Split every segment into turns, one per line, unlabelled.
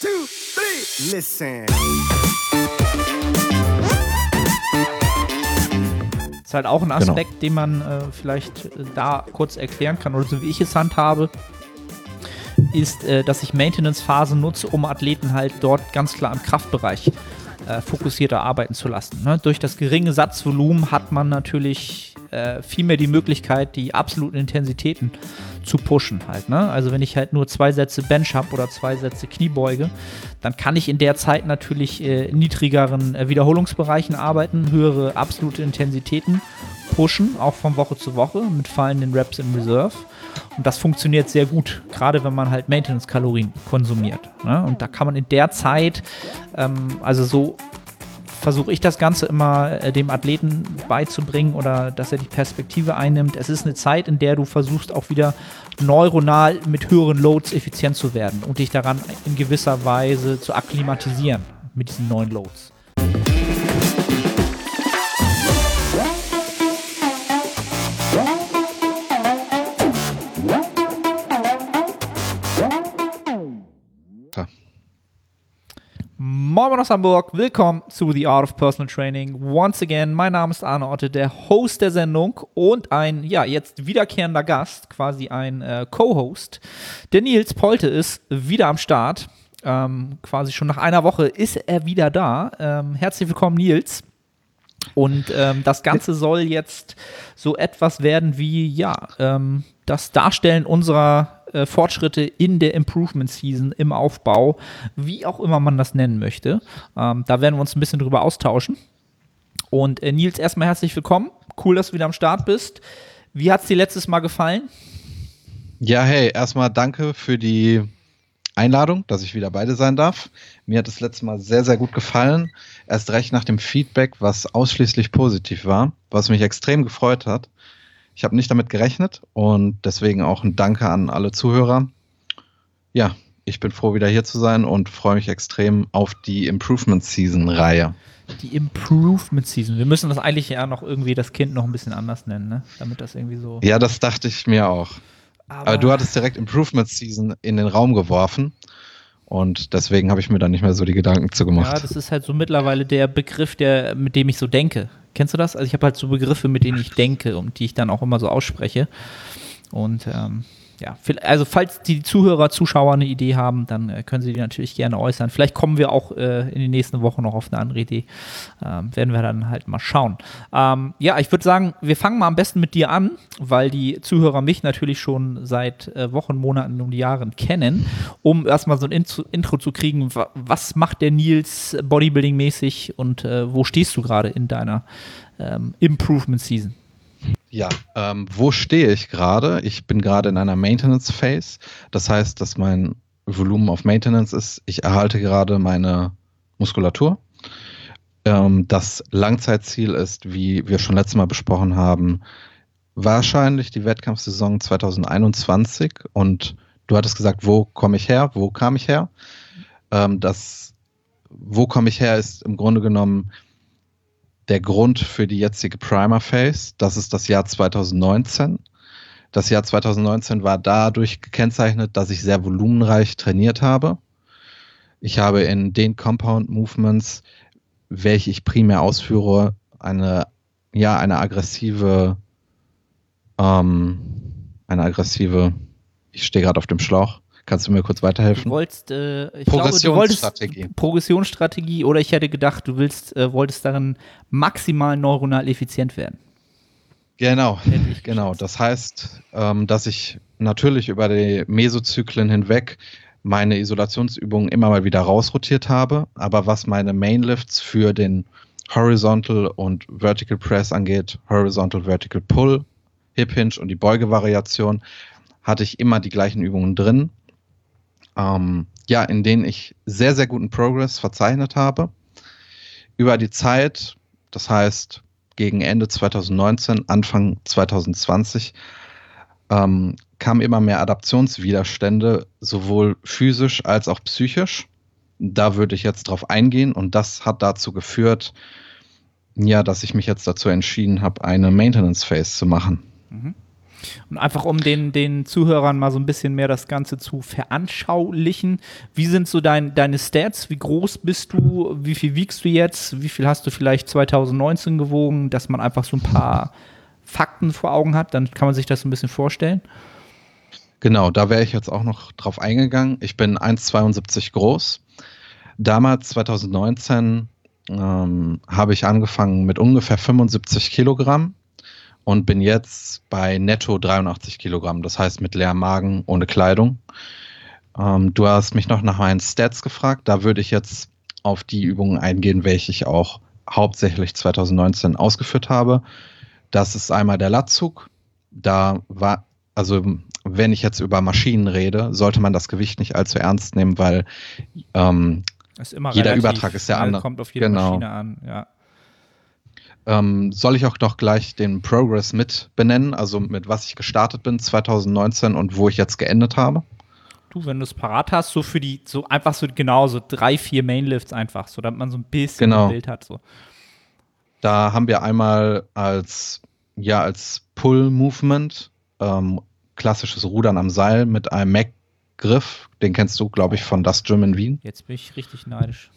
two, three. Listen.
Ist halt auch ein
Genau.
Aspekt, den man äh, vielleicht äh, da kurz erklären kann oder so wie ich es handhabe, ist, äh, dass ich Maintenance-Phasen nutze, um Athleten halt dort ganz klar im Kraftbereich äh, fokussierter arbeiten zu lassen. Ne? Durch das geringe Satzvolumen hat man natürlich äh, viel mehr die Möglichkeit, die absoluten Intensitäten zu pushen halt. Ne? Also wenn ich halt nur zwei Sätze Bench habe oder zwei Sätze Kniebeuge, dann kann ich in der Zeit natürlich äh, niedrigeren äh, Wiederholungsbereichen arbeiten, höhere absolute Intensitäten pushen, auch von Woche zu Woche mit fallenden Reps in Reserve. Und das funktioniert sehr gut, gerade wenn man halt Maintenance-Kalorien konsumiert. Ne? Und da kann man in der Zeit, ähm, also so versuche ich das Ganze immer äh, dem Athleten beizubringen oder dass er die Perspektive einnimmt. Es ist eine Zeit, in der du versuchst auch wieder neuronal mit höheren Loads effizient zu werden und dich daran in gewisser Weise zu akklimatisieren mit diesen neuen Loads. Moin aus Hamburg, willkommen zu The Art of Personal Training. Once again, mein Name ist Arne Otte, der Host der Sendung und ein, ja, jetzt wiederkehrender Gast, quasi ein äh, Co-Host. Der Nils Polte ist wieder am Start. Ähm, quasi schon nach einer Woche ist er wieder da. Ähm, herzlich willkommen, Nils. Und ähm, das Ganze soll jetzt so etwas werden wie, ja, ähm, das Darstellen unserer äh, Fortschritte in der Improvement Season, im Aufbau, wie auch immer man das nennen möchte. Ähm, da werden wir uns ein bisschen drüber austauschen. Und äh, Nils, erstmal herzlich willkommen. Cool, dass du wieder am Start bist. Wie hat es dir letztes Mal gefallen?
Ja, hey, erstmal danke für die Einladung, dass ich wieder beide sein darf. Mir hat das letzte Mal sehr, sehr gut gefallen. Erst recht nach dem Feedback, was ausschließlich positiv war, was mich extrem gefreut hat. Ich habe nicht damit gerechnet und deswegen auch ein Danke an alle Zuhörer. Ja, ich bin froh, wieder hier zu sein und freue mich extrem auf die Improvement Season Reihe.
Die Improvement Season. Wir müssen das eigentlich ja noch irgendwie das Kind noch ein bisschen anders nennen, ne? Damit das irgendwie so.
Ja, das dachte ich mir auch. Aber du hattest direkt Improvement Season in den Raum geworfen. Und deswegen habe ich mir da nicht mehr so die Gedanken zu gemacht.
Ja, das ist halt so mittlerweile der Begriff, der, mit dem ich so denke. Kennst du das? Also ich habe halt so Begriffe, mit denen ich denke und die ich dann auch immer so ausspreche. Und ähm, ja, also falls die Zuhörer, Zuschauer eine Idee haben, dann äh, können sie die natürlich gerne äußern. Vielleicht kommen wir auch äh, in den nächsten Wochen noch auf eine andere Idee. Ähm, werden wir dann halt mal schauen. Ähm, ja, ich würde sagen, wir fangen mal am besten mit dir an, weil die Zuhörer mich natürlich schon seit äh, Wochen, Monaten und Jahren kennen, um erstmal so ein Intro, Intro zu kriegen. wa- Was macht der Nils Bodybuilding-mäßig und äh, wo stehst du gerade in deiner ähm, Improvement Season?
Ja, ähm, wo stehe ich gerade? Ich bin gerade in einer Maintenance Phase. Das heißt, dass mein Volumen auf Maintenance ist. Ich erhalte gerade meine Muskulatur. Ähm, das Langzeitziel ist, wie wir schon letztes Mal besprochen haben, wahrscheinlich die Wettkampfsaison 2021. Und du hattest gesagt, wo komme ich her? Wo kam ich her? Ähm, das, wo komme ich her, ist im Grunde genommen der Grund für die jetzige Primer Phase. Das ist das Jahr 2019. Das Jahr 2019 war dadurch gekennzeichnet, dass ich sehr volumenreich trainiert habe. Ich habe in den Compound Movements, welche ich primär ausführe, eine, ja, eine aggressive, ähm, eine aggressive, ich stehe gerade auf dem Schlauch. Kannst du mir kurz
Du
weiterhelfen?
wolltest, äh, ich glaube, du wolltest
Progressionsstrategie.
Progressionsstrategie oder ich hätte gedacht, du willst, äh, wolltest darin maximal neuronal effizient werden.
Genau, genau. Das heißt, ähm, dass ich natürlich über die Mesozyklen hinweg meine Isolationsübungen immer mal wieder rausrotiert habe, aber was meine Mainlifts für den Horizontal und Vertical Press angeht, Horizontal Vertical Pull, Hip Hinge und die Beugevariation, hatte ich immer die gleichen Übungen drin. Ähm, ja, in denen ich sehr, sehr guten Progress verzeichnet habe. Über die Zeit, das heißt gegen Ende 2019, Anfang 2020, ähm, kamen immer mehr Adaptionswiderstände, sowohl physisch als auch psychisch. Da würde ich jetzt drauf eingehen und das hat dazu geführt, ja, dass ich mich jetzt dazu entschieden habe, eine Maintenance Phase zu machen.
Mhm. Und einfach um den, den Zuhörern mal so ein bisschen mehr das Ganze zu veranschaulichen. Wie sind so dein, deine Stats? Wie groß bist du? Wie viel wiegst du jetzt? Wie viel hast du vielleicht 2019 gewogen? Dass man einfach so ein paar Fakten vor Augen hat, dann kann man sich das ein bisschen vorstellen.
Genau, da wäre ich jetzt auch noch drauf eingegangen. Ich bin 1,72 groß. Damals, 2019, ähm, habe ich angefangen mit ungefähr 75 Kilogramm und bin jetzt bei netto 83 Kilogramm, das heißt mit leerem Magen, ohne Kleidung. Ähm, du hast mich noch nach meinen Stats gefragt, da würde ich jetzt auf die Übungen eingehen, welche ich auch hauptsächlich 2019 ausgeführt habe. Das ist einmal der Latzug. Da war, also wenn ich jetzt über Maschinen rede, sollte man das Gewicht nicht allzu ernst nehmen, weil ähm, jeder Übertrag ist der andere.
Kommt auf jede genau. Maschine an, ja.
Ähm, soll ich auch doch gleich den Progress mit benennen, also mit was ich gestartet bin 2019 und wo ich jetzt geendet habe?
Du, wenn du es parat hast, so für die, so einfach so genau, so drei, vier Mainlifts einfach, so damit man so ein bisschen
genau.
ein Bild hat. So.
Da haben wir einmal als, ja, als Pull-Movement, ähm, klassisches Rudern am Seil mit einem Mac-Griff, den kennst du, glaube ich, von Das Gym in Wien.
Jetzt bin ich richtig neidisch.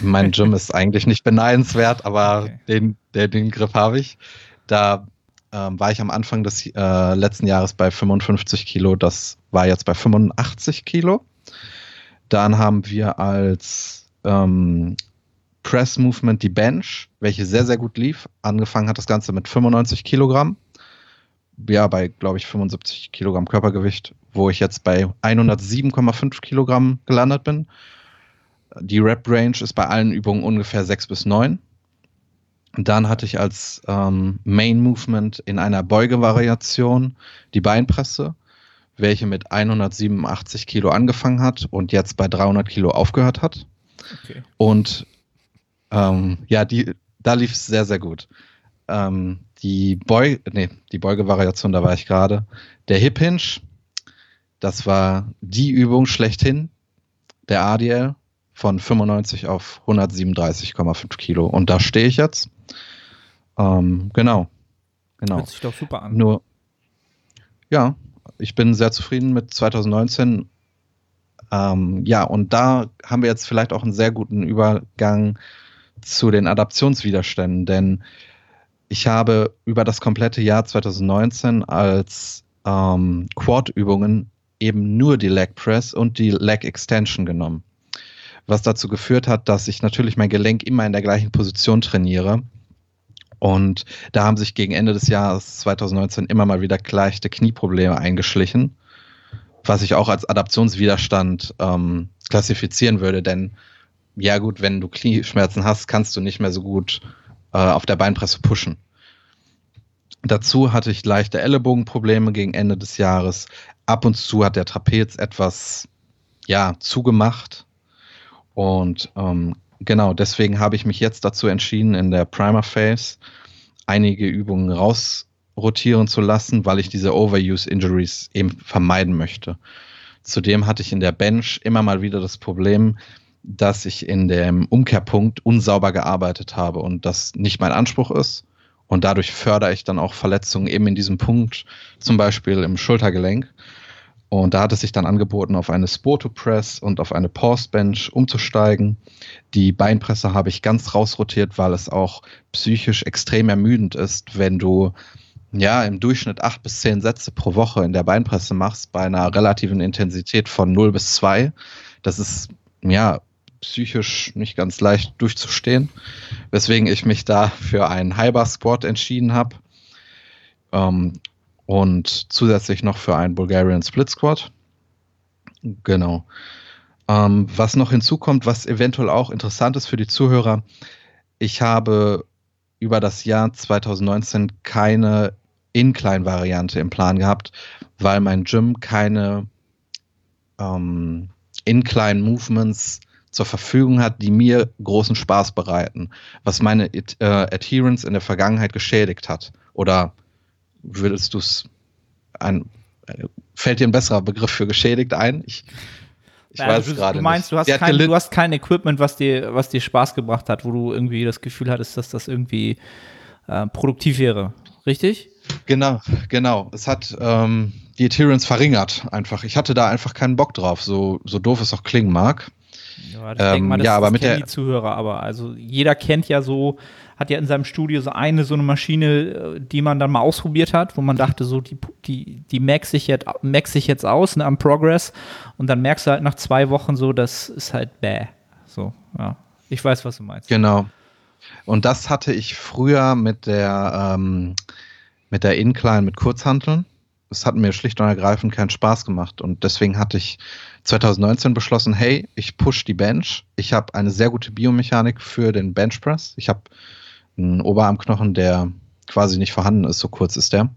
Mein Gym ist eigentlich nicht beneidenswert, aber okay. den, den, den Griff habe ich. Da ähm, war ich am Anfang des äh, letzten Jahres bei 55 Kilo, das war jetzt bei 85 Kilo. Dann haben wir als ähm, Press Movement die Bench, welche sehr, sehr gut lief. Angefangen hat das Ganze mit 95 Kilogramm. Ja, bei, glaube ich, 75 Kilogramm Körpergewicht, wo ich jetzt bei 107,5 Kilogramm gelandet bin. Die Rep-Range ist bei allen Übungen ungefähr 6 bis 9. Dann hatte ich als ähm, Main Movement in einer Beugevariation die Beinpresse, welche mit 187 Kilo angefangen hat und jetzt bei 300 Kilo aufgehört hat. Okay. Und ähm, ja, die, da lief es sehr, sehr gut. Ähm, die, Beug nee, die Beugevariation, da war ich gerade. Der Hip Hinge, das war die Übung schlechthin, der ADL von 95 auf 137,5 Kilo. Und da stehe ich jetzt. Ähm, genau. genau.
Hört sich doch super an.
Nur, ja, ich bin sehr zufrieden mit 2019. Ähm, ja, und da haben wir jetzt vielleicht auch einen sehr guten Übergang zu den Adaptionswiderständen, denn ich habe über das komplette Jahr 2019 als ähm, Quad-Übungen eben nur die Leg Press und die Leg Extension genommen was dazu geführt hat, dass ich natürlich mein Gelenk immer in der gleichen Position trainiere. Und da haben sich gegen Ende des Jahres 2019 immer mal wieder leichte Knieprobleme eingeschlichen, was ich auch als Adaptionswiderstand ähm, klassifizieren würde, denn ja gut, wenn du Knieschmerzen hast, kannst du nicht mehr so gut äh, auf der Beinpresse pushen. Dazu hatte ich leichte Ellenbogenprobleme gegen Ende des Jahres. Ab und zu hat der Trapez etwas ja zugemacht, und ähm, genau, deswegen habe ich mich jetzt dazu entschieden, in der Primer Phase einige Übungen rausrotieren zu lassen, weil ich diese Overuse Injuries eben vermeiden möchte. Zudem hatte ich in der Bench immer mal wieder das Problem, dass ich in dem Umkehrpunkt unsauber gearbeitet habe und das nicht mein Anspruch ist. Und dadurch fördere ich dann auch Verletzungen eben in diesem Punkt, zum Beispiel im Schultergelenk. Und da hat es sich dann angeboten, auf eine Sporto Press und auf eine Pause Bench umzusteigen. Die Beinpresse habe ich ganz rausrotiert, weil es auch psychisch extrem ermüdend ist, wenn du ja im Durchschnitt acht bis zehn Sätze pro Woche in der Beinpresse machst, bei einer relativen Intensität von 0 bis 2. Das ist ja psychisch nicht ganz leicht durchzustehen, weswegen ich mich da für einen Hyper Sport entschieden habe. Ähm, und zusätzlich noch für einen Bulgarian Split Squad. Genau. Ähm, was noch hinzukommt, was eventuell auch interessant ist für die Zuhörer, ich habe über das Jahr 2019 keine Incline-Variante im Plan gehabt, weil mein Gym keine ähm, Incline-Movements zur Verfügung hat, die mir großen Spaß bereiten, was meine äh, Adherence in der Vergangenheit geschädigt hat oder würdest du es ein fällt dir ein besserer Begriff für geschädigt ein? Ich,
ich ja, weiß gerade Du meinst, nicht. Du, hast kein, du hast kein Equipment, was dir, was dir Spaß gebracht hat, wo du irgendwie das Gefühl hattest, dass das irgendwie äh, produktiv wäre. Richtig?
Genau, genau. Es hat ähm, die Adherence verringert einfach. Ich hatte da einfach keinen Bock drauf, so, so doof es auch klingen mag.
Ja, das ähm, mal, das,
ja, aber
das
mit der
die Zuhörer, aber also jeder kennt ja so, hat ja in seinem Studio so eine so eine Maschine, äh, die man dann mal ausprobiert hat, wo man dachte so die die die max sich jetzt max sich jetzt aus ne, am Progress und dann merkst du halt nach zwei Wochen so, das ist halt bäh. So, ja. Ich weiß, was du meinst.
Genau. Und das hatte ich früher mit der ähm, mit der Incline mit Kurzhanteln. Es hat mir schlicht und ergreifend keinen Spaß gemacht und deswegen hatte ich 2019 beschlossen, hey, ich push die Bench. Ich habe eine sehr gute Biomechanik für den Benchpress. Ich habe einen Oberarmknochen, der quasi nicht vorhanden ist, so kurz ist der.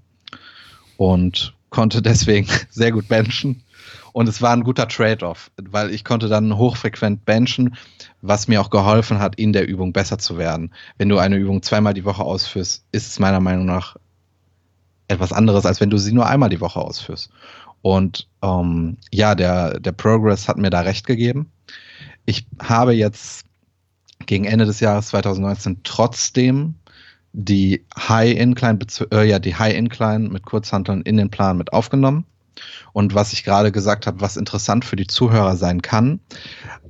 Und konnte deswegen sehr gut benchen. Und es war ein guter Trade-off, weil ich konnte dann hochfrequent benchen, was mir auch geholfen hat, in der Übung besser zu werden. Wenn du eine Übung zweimal die Woche ausführst, ist es meiner Meinung nach etwas anderes, als wenn du sie nur einmal die Woche ausführst. Und ähm, ja, der, der Progress hat mir da recht gegeben. Ich habe jetzt gegen Ende des Jahres 2019 trotzdem die High Incline, äh, ja, die High Incline mit Kurzhanteln in den Plan mit aufgenommen. Und was ich gerade gesagt habe, was interessant für die Zuhörer sein kann,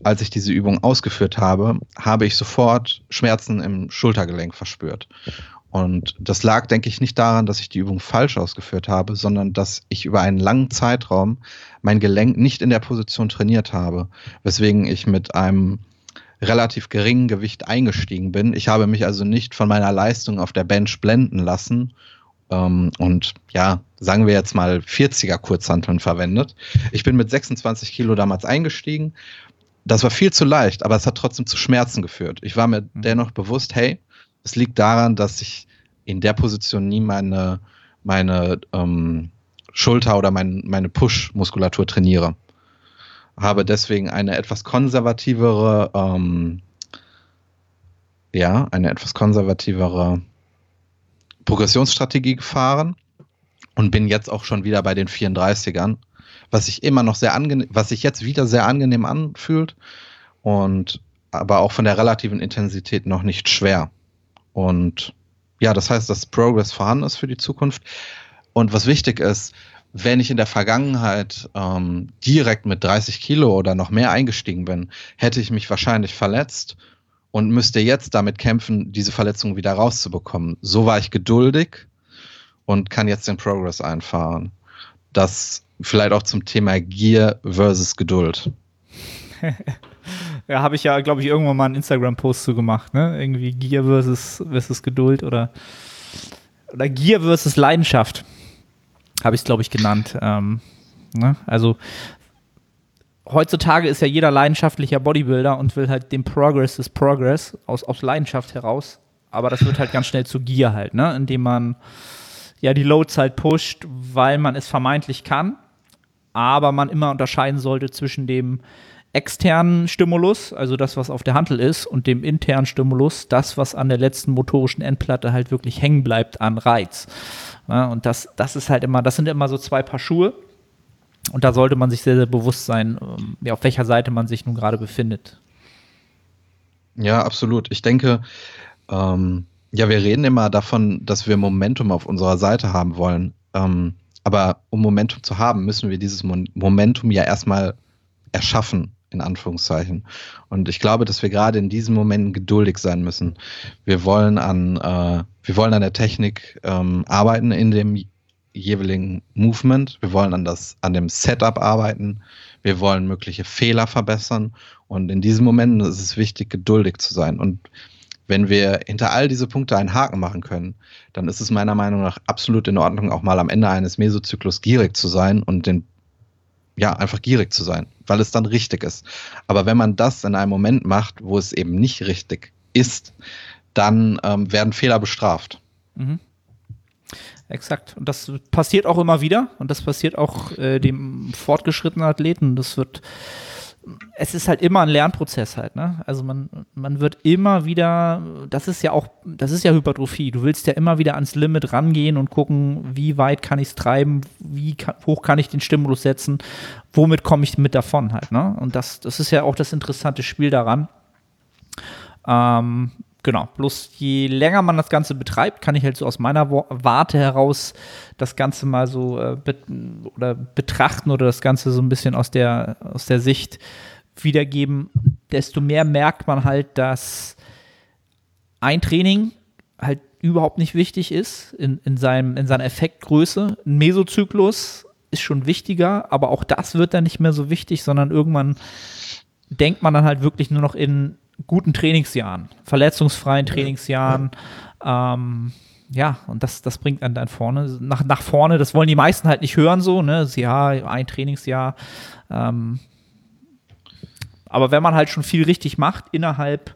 als ich diese Übung ausgeführt habe, habe ich sofort Schmerzen im Schultergelenk verspürt. Und das lag, denke ich, nicht daran, dass ich die Übung falsch ausgeführt habe, sondern dass ich über einen langen Zeitraum mein Gelenk nicht in der Position trainiert habe, weswegen ich mit einem relativ geringen Gewicht eingestiegen bin. Ich habe mich also nicht von meiner Leistung auf der Bench blenden lassen ähm, und ja, sagen wir jetzt mal 40er Kurzhanteln verwendet. Ich bin mit 26 Kilo damals eingestiegen. Das war viel zu leicht, aber es hat trotzdem zu Schmerzen geführt. Ich war mir mhm. dennoch bewusst, hey, es liegt daran, dass ich in der Position nie meine, meine ähm, Schulter oder mein, meine Push-Muskulatur trainiere. Habe deswegen eine etwas konservativere, ähm, ja, eine etwas konservativere Progressionsstrategie gefahren und bin jetzt auch schon wieder bei den 34ern, was sich immer noch sehr angenehm, was sich jetzt wieder sehr angenehm anfühlt und aber auch von der relativen Intensität noch nicht schwer. Und ja, das heißt, dass Progress vorhanden ist für die Zukunft. Und was wichtig ist, wenn ich in der Vergangenheit ähm, direkt mit 30 Kilo oder noch mehr eingestiegen bin, hätte ich mich wahrscheinlich verletzt und müsste jetzt damit kämpfen, diese Verletzung wieder rauszubekommen. So war ich geduldig und kann jetzt den Progress einfahren. Das vielleicht auch zum Thema Gier versus Geduld.
Ja, habe ich ja, glaube ich, irgendwann mal einen Instagram-Post zu gemacht, ne? Irgendwie Gier versus, versus Geduld oder, oder Gier versus Leidenschaft. Habe ich es, glaube ich, genannt. Ähm, ne? Also heutzutage ist ja jeder leidenschaftlicher Bodybuilder und will halt den Progress des Progress aus, aus Leidenschaft heraus. Aber das wird halt ganz schnell zu Gier halt, ne? Indem man ja die Loads halt pusht, weil man es vermeintlich kann. Aber man immer unterscheiden sollte zwischen dem externen Stimulus, also das, was auf der Hantel ist, und dem internen Stimulus, das, was an der letzten motorischen Endplatte halt wirklich hängen bleibt an Reiz. Ja, und das, das ist halt immer, das sind immer so zwei Paar Schuhe. Und da sollte man sich sehr, sehr bewusst sein, ähm, auf welcher Seite man sich nun gerade befindet.
Ja, absolut. Ich denke, ähm, ja, wir reden immer davon, dass wir Momentum auf unserer Seite haben wollen. Ähm, aber um Momentum zu haben, müssen wir dieses Momentum ja erstmal erschaffen in Anführungszeichen. Und ich glaube, dass wir gerade in diesem Moment geduldig sein müssen. Wir wollen an, äh, wir wollen an der Technik ähm, arbeiten in dem jeweiligen Movement. Wir wollen an das, an dem Setup arbeiten. Wir wollen mögliche Fehler verbessern. Und in diesem Moment ist es wichtig, geduldig zu sein. Und wenn wir hinter all diese Punkte einen Haken machen können, dann ist es meiner Meinung nach absolut in Ordnung, auch mal am Ende eines Mesozyklus gierig zu sein und den ja, einfach gierig zu sein, weil es dann richtig ist. Aber wenn man das in einem Moment macht, wo es eben nicht richtig ist, dann ähm, werden Fehler bestraft. Mhm.
Exakt. Und das passiert auch immer wieder und das passiert auch äh, dem fortgeschrittenen Athleten. Das wird es ist halt immer ein Lernprozess halt, ne? Also man, man wird immer wieder, das ist ja auch, das ist ja Hypertrophie. Du willst ja immer wieder ans Limit rangehen und gucken, wie weit kann ich es treiben, wie kann, hoch kann ich den Stimulus setzen, womit komme ich mit davon halt, ne? Und das, das ist ja auch das interessante Spiel daran. Ähm, Genau, bloß je länger man das Ganze betreibt, kann ich halt so aus meiner Warte heraus das Ganze mal so äh, be oder betrachten oder das Ganze so ein bisschen aus der, aus der Sicht wiedergeben, desto mehr merkt man halt, dass ein Training halt überhaupt nicht wichtig ist in, in, seinem, in seiner Effektgröße. Ein Mesozyklus ist schon wichtiger, aber auch das wird dann nicht mehr so wichtig, sondern irgendwann denkt man dann halt wirklich nur noch in guten Trainingsjahren, verletzungsfreien Trainingsjahren. Ähm, ja, und das, das bringt einen dann vorne, nach, nach vorne. Das wollen die meisten halt nicht hören, so, ne? Ja, ein Trainingsjahr. Ähm, aber wenn man halt schon viel richtig macht innerhalb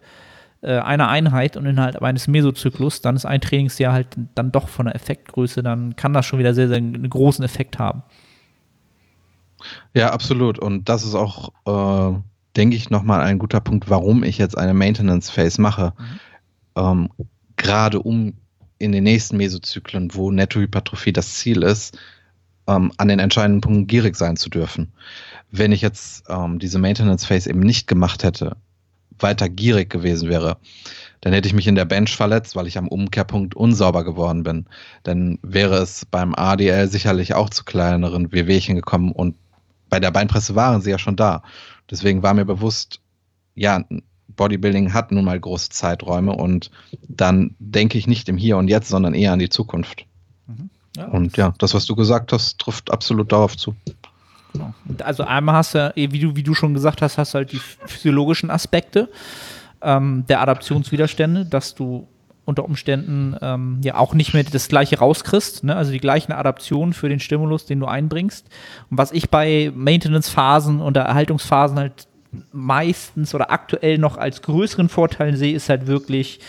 äh, einer Einheit und innerhalb eines Mesozyklus, dann ist ein Trainingsjahr halt dann doch von der Effektgröße, dann kann das schon wieder sehr, sehr einen großen Effekt haben.
Ja, absolut. Und das ist auch äh, denke ich, nochmal ein guter Punkt, warum ich jetzt eine Maintenance Phase mache. Mhm. Ähm, gerade um in den nächsten Mesozyklen, wo Nettohypertrophie das Ziel ist, ähm, an den entscheidenden Punkten gierig sein zu dürfen. Wenn ich jetzt ähm, diese Maintenance Phase eben nicht gemacht hätte, weiter gierig gewesen wäre, dann hätte ich mich in der Bench verletzt, weil ich am Umkehrpunkt unsauber geworden bin. Dann wäre es beim ADL sicherlich auch zu kleineren Wehwehchen gekommen und bei der Beinpresse waren sie ja schon da. Deswegen war mir bewusst, ja, Bodybuilding hat nun mal große Zeiträume und dann denke ich nicht im Hier und Jetzt, sondern eher an die Zukunft. Mhm. Ja, und ja, das, was du gesagt hast, trifft absolut darauf zu.
Genau. Also einmal hast du, wie du, wie du schon gesagt hast, hast du halt die physiologischen Aspekte ähm, der Adaptionswiderstände, dass du unter Umständen ähm, ja auch nicht mehr das gleiche rauskriegst, ne? also die gleichen Adaptionen für den Stimulus, den du einbringst. Und was ich bei Maintenance-Phasen und Erhaltungsphasen halt meistens oder aktuell noch als größeren Vorteil sehe, ist halt wirklich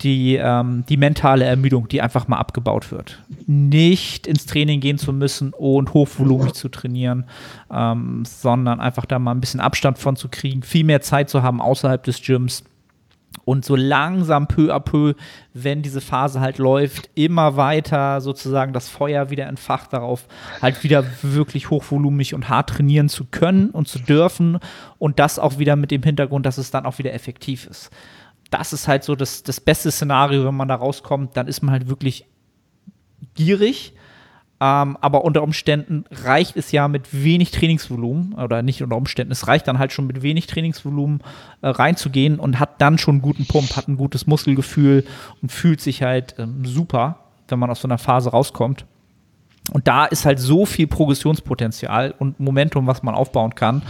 die, ähm, die mentale Ermüdung, die einfach mal abgebaut wird. Nicht ins Training gehen zu müssen und hochvolumig zu trainieren, ähm, sondern einfach da mal ein bisschen Abstand von zu kriegen, viel mehr Zeit zu haben außerhalb des Gyms und so langsam peu à peu, wenn diese Phase halt läuft, immer weiter sozusagen das Feuer wieder entfacht darauf, halt wieder wirklich hochvolumig und hart trainieren zu können und zu dürfen und das auch wieder mit dem Hintergrund, dass es dann auch wieder effektiv ist. Das ist halt so das, das beste Szenario, wenn man da rauskommt, dann ist man halt wirklich gierig ähm, aber unter Umständen reicht es ja mit wenig Trainingsvolumen, oder nicht unter Umständen, es reicht dann halt schon mit wenig Trainingsvolumen äh, reinzugehen und hat dann schon einen guten Pump, hat ein gutes Muskelgefühl und fühlt sich halt ähm, super, wenn man aus so einer Phase rauskommt. Und da ist halt so viel Progressionspotenzial und Momentum, was man aufbauen kann.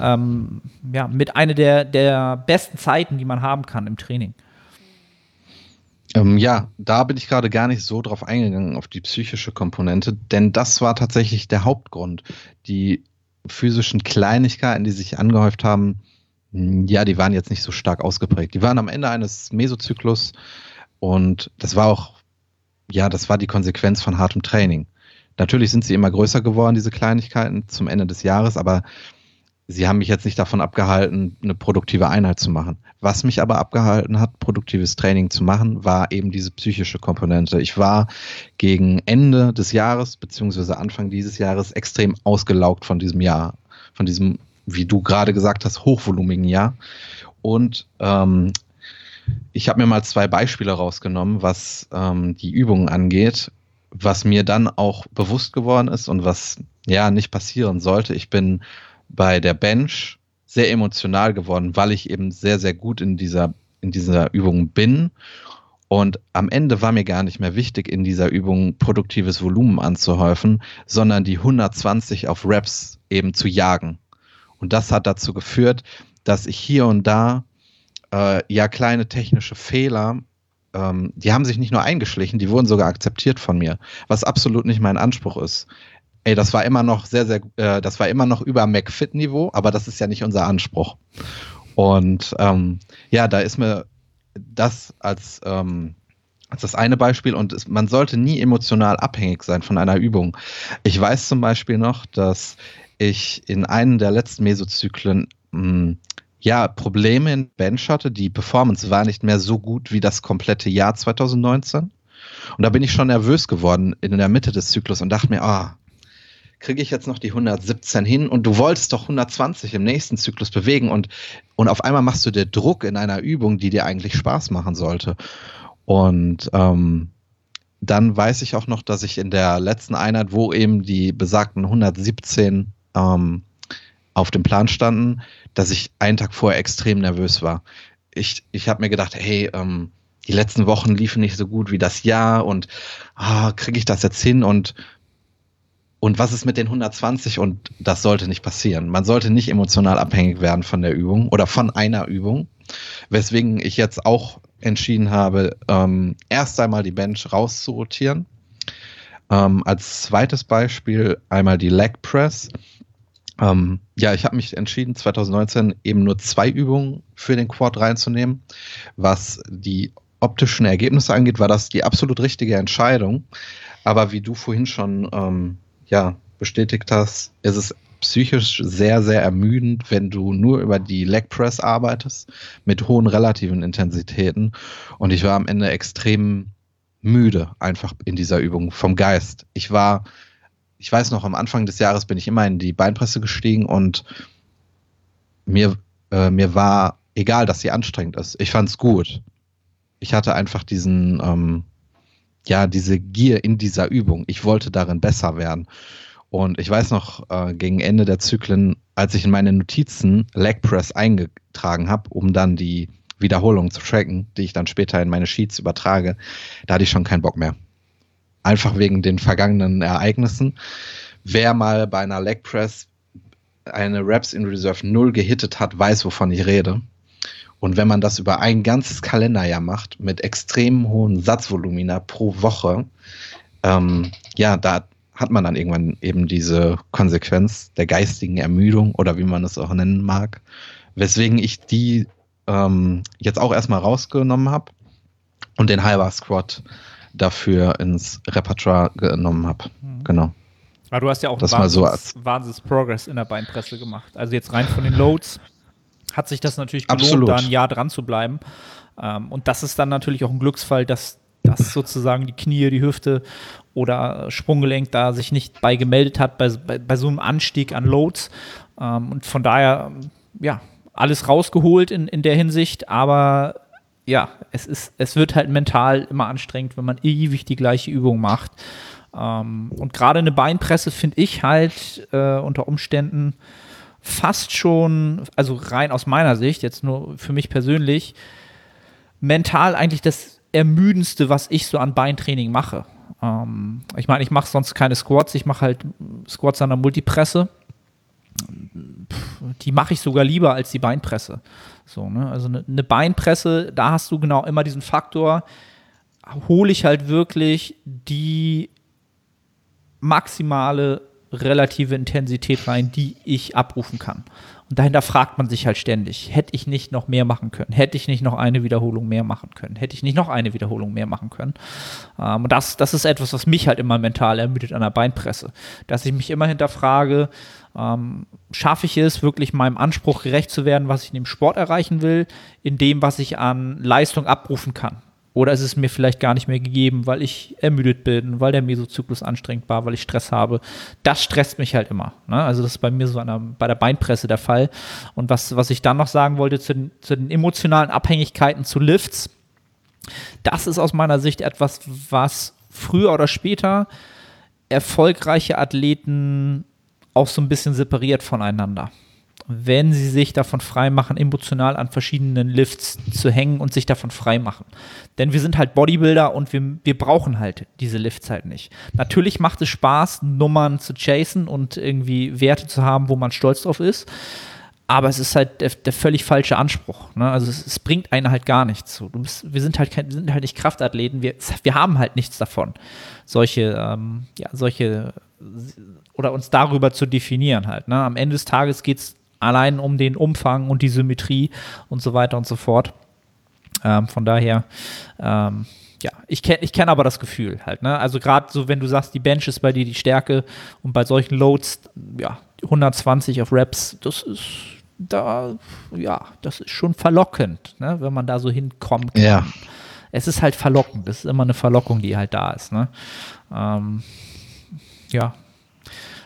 Ähm, ja, mit einer der, der besten Zeiten, die man haben kann im Training.
Ähm, ja, da bin ich gerade gar nicht so drauf eingegangen, auf die psychische Komponente, denn das war tatsächlich der Hauptgrund. Die physischen Kleinigkeiten, die sich angehäuft haben, hm, ja, die waren jetzt nicht so stark ausgeprägt. Die waren am Ende eines Mesozyklus und das war auch, ja, das war die Konsequenz von hartem Training. Natürlich sind sie immer größer geworden, diese Kleinigkeiten zum Ende des Jahres, aber sie haben mich jetzt nicht davon abgehalten, eine produktive Einheit zu machen. Was mich aber abgehalten hat, produktives Training zu machen, war eben diese psychische Komponente. Ich war gegen Ende des Jahres beziehungsweise Anfang dieses Jahres extrem ausgelaugt von diesem Jahr, von diesem, wie du gerade gesagt hast, hochvolumigen Jahr. Und ähm, ich habe mir mal zwei Beispiele rausgenommen, was ähm, die Übungen angeht, was mir dann auch bewusst geworden ist und was ja nicht passieren sollte. Ich bin bei der Bench sehr emotional geworden, weil ich eben sehr, sehr gut in dieser, in dieser Übung bin. Und am Ende war mir gar nicht mehr wichtig, in dieser Übung produktives Volumen anzuhäufen, sondern die 120 auf Reps eben zu jagen. Und das hat dazu geführt, dass ich hier und da äh, ja kleine technische Fehler, ähm, die haben sich nicht nur eingeschlichen, die wurden sogar akzeptiert von mir, was absolut nicht mein Anspruch ist. Ey, das war immer noch sehr, sehr, äh, das war immer noch über McFit-Niveau, aber das ist ja nicht unser Anspruch. Und ähm, ja, da ist mir das als, ähm, als das eine Beispiel und es, man sollte nie emotional abhängig sein von einer Übung. Ich weiß zum Beispiel noch, dass ich in einem der letzten Mesozyklen mh, hm, ja, Probleme in Bench hatte. Die Performance war nicht mehr so gut wie das komplette Jahr 2019. Und da bin ich schon nervös geworden in der Mitte des Zyklus und dachte mir, ah, oh, kriege ich jetzt noch die 117 hin und du wolltest doch 120 im nächsten Zyklus bewegen und, und auf einmal machst du dir Druck in einer Übung, die dir eigentlich Spaß machen sollte. Und ähm, dann weiß ich auch noch, dass ich in der letzten Einheit, wo eben die besagten 117 ähm, auf dem Plan standen, dass ich einen Tag vorher extrem nervös war. Ich, ich habe mir gedacht, hey, ähm, die letzten Wochen liefen nicht so gut wie das Jahr und ah, kriege ich das jetzt hin und und was ist mit den 120 und das sollte nicht passieren. Man sollte nicht emotional abhängig werden von der Übung oder von einer Übung, weswegen ich jetzt auch entschieden habe, ähm, erst einmal die Bench rauszurotieren. Ähm, als zweites Beispiel einmal die Leg Press. Ähm, ja, ich habe mich entschieden, 2019 eben nur zwei Übungen für den Quad reinzunehmen. Was die optischen Ergebnisse angeht, war das die absolut richtige Entscheidung. Aber wie du vorhin schon ähm, ja, bestätigt hast, ist es psychisch sehr, sehr ermüdend, wenn du nur über die Leg Press arbeitest mit hohen relativen Intensitäten. Und ich war am Ende extrem müde einfach in dieser Übung vom Geist. Ich war, ich weiß noch, am Anfang des Jahres bin ich immer in die Beinpresse gestiegen und mir, äh, mir war egal, dass sie anstrengend ist. Ich fand es gut. Ich hatte einfach diesen, ähm, ja, diese Gier in dieser Übung. Ich wollte darin besser werden. Und ich weiß noch, äh, gegen Ende der Zyklen, als ich in meine Notizen Leg Press eingetragen habe, um dann die Wiederholung zu tracken, die ich dann später in meine Sheets übertrage, da hatte ich schon keinen Bock mehr. Einfach wegen den vergangenen Ereignissen. Wer mal bei einer Leg Press eine Reps in Reserve 0 gehittet hat, weiß, wovon ich rede. Und wenn man das über ein ganzes Kalenderjahr macht, mit extrem hohen Satzvolumina pro Woche, ähm, ja, da hat man dann irgendwann eben diese Konsequenz der geistigen Ermüdung oder wie man es auch nennen mag. Weswegen ich die ähm, jetzt auch erstmal rausgenommen habe und den halber Squad dafür ins Repertoire genommen habe. Mhm. Genau.
Aber du hast ja auch
das Wahnsinns,
so als Wahnsinns Progress in der Beinpresse gemacht. Also jetzt rein von den Loads hat sich das natürlich gelohnt, Absolut. da ein Jahr dran zu bleiben. Ähm, und das ist dann natürlich auch ein Glücksfall, dass dass sozusagen die Knie, die Hüfte oder Sprunggelenk da sich nicht bei gemeldet hat bei, bei, bei so einem Anstieg an Loads. Ähm, und von daher, ja, alles rausgeholt in, in der Hinsicht, aber ja, es ist, es wird halt mental immer anstrengend, wenn man ewig die gleiche Übung macht. Ähm, und gerade eine Beinpresse finde ich halt äh, unter Umständen fast schon, also rein aus meiner Sicht, jetzt nur für mich persönlich, mental eigentlich das Ermüdendste, was ich so an Beintraining mache. Ähm, ich meine, ich mache sonst keine Squats, ich mache halt Squats an der Multipresse. Die mache ich sogar lieber als die Beinpresse. So, ne? Also eine, eine Beinpresse, da hast du genau immer diesen Faktor, hole ich halt wirklich die maximale relative Intensität rein, die ich abrufen kann. Und dahinter fragt man sich halt ständig, hätte ich nicht noch mehr machen können? Hätte ich nicht noch eine Wiederholung mehr machen können? Hätte ich nicht noch eine Wiederholung mehr machen können? Ähm, und das, das ist etwas, was mich halt immer mental ermüdet an der Beinpresse. Dass ich mich immer hinterfrage, ähm, schaffe ich es, wirklich meinem Anspruch gerecht zu werden, was ich in dem Sport erreichen will, in dem, was ich an Leistung abrufen kann? Oder ist es mir vielleicht gar nicht mehr gegeben, weil ich ermüdet bin, weil der Mesozyklus anstrengend war, weil ich Stress habe. Das stresst mich halt immer. Ne? Also das ist bei mir so einer, bei der Beinpresse der Fall. Und was, was ich dann noch sagen wollte zu den, zu den emotionalen Abhängigkeiten zu Lifts, das ist aus meiner Sicht etwas, was früher oder später erfolgreiche Athleten auch so ein bisschen separiert voneinander wenn sie sich davon freimachen, emotional an verschiedenen Lifts zu hängen und sich davon freimachen. Denn wir sind halt Bodybuilder und wir, wir brauchen halt diese Lifts halt nicht. Natürlich macht es Spaß, Nummern zu chasen und irgendwie Werte zu haben, wo man stolz drauf ist. Aber es ist halt der, der völlig falsche Anspruch. Ne? Also es, es, bringt einen halt gar nichts. So, bist, wir sind halt, kein, sind halt nicht Kraftathleten. Wir, wir haben halt nichts davon, solche, ähm, ja, solche oder uns darüber zu definieren halt. Ne? Am Ende des Tages geht es allein um den Umfang und die Symmetrie und so weiter und so fort. Ähm, von daher, ähm, ja, ich kenne ich kenn aber das Gefühl halt. Ne? Also gerade so, wenn du sagst, die Bench ist bei dir die Stärke und bei solchen Loads, ja, 120 auf Reps, das ist da, ja, das ist schon verlockend, ne? wenn man da so hinkommt.
Ja.
Es ist halt verlockend, das ist immer eine Verlockung, die halt da ist. Ne? Ähm, ja,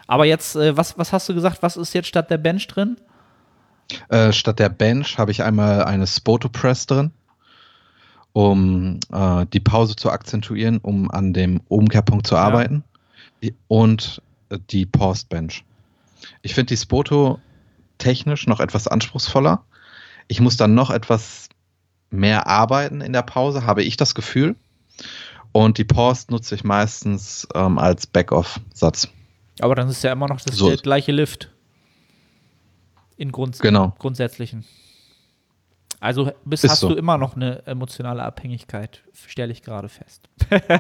Aber jetzt, äh, was, was hast du gesagt, was ist jetzt statt der Bench drin?
Äh, statt der Bench habe ich einmal eine Spoto Press drin, um äh, die Pause zu akzentuieren, um an dem Umkehrpunkt zu arbeiten. Und äh, die Paused Bench. Ich finde die Spoto technisch noch etwas anspruchsvoller. Ich muss dann noch etwas mehr arbeiten in der Pause, habe ich das Gefühl. Und die Paused nutze ich meistens ähm, als Back-Off-Satz.
Aber dann ist ja immer noch das
So.
gleiche Lift. In Grund
Genau.
Grundsätzlichen. Also bist,
Ist
hast
so.
du immer noch eine emotionale Abhängigkeit, stelle ich gerade fest.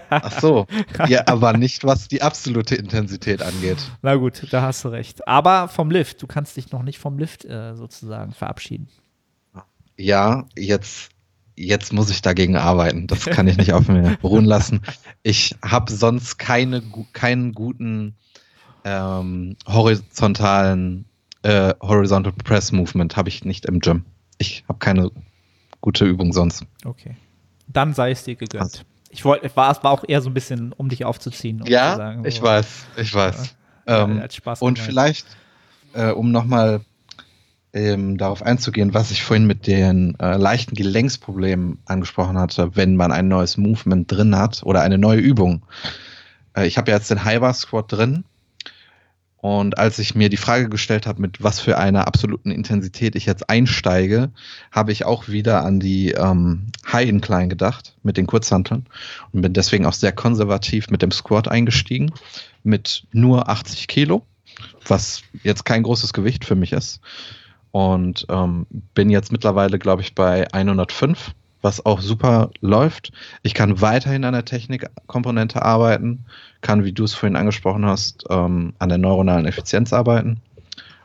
Ach so. ja, aber nicht, was die absolute Intensität angeht.
Na gut, da hast du recht. Aber vom Lift, du kannst dich noch nicht vom Lift äh, sozusagen verabschieden.
Ja, jetzt, jetzt muss ich dagegen arbeiten. Das kann ich nicht auf mir beruhen lassen. Ich habe sonst keine, keinen guten ähm, horizontalen äh, Horizontal Press Movement habe ich nicht im Gym. Ich habe keine gute Übung sonst.
Okay. Dann sei es dir gegönnt.
Also-
Ich wollte, war, es war auch eher so ein bisschen, um dich aufzuziehen. Um zu sagen,
ich
so,
weiß, ich weiß.
Ja,
ähm, und vielleicht, äh, um nochmal ähm, darauf einzugehen, was ich vorhin mit den äh, leichten Gelenksproblemen angesprochen hatte, wenn man ein neues Movement drin hat oder eine neue Übung. Äh, ich habe ja jetzt den High Bar Squat drin. Und als ich mir die Frage gestellt habe, mit was für einer absoluten Intensität ich jetzt einsteige, habe ich auch wieder an die ähm, High Incline gedacht mit den Kurzhanteln und bin deswegen auch sehr konservativ mit dem Squat eingestiegen mit nur 80 Kilo, was jetzt kein großes Gewicht für mich ist. Und ähm, bin jetzt mittlerweile, glaube ich, bei 105, was auch super läuft. Ich kann weiterhin an der Technikkomponente arbeiten, kann, wie du es vorhin angesprochen hast, ähm, an der neuronalen Effizienz arbeiten.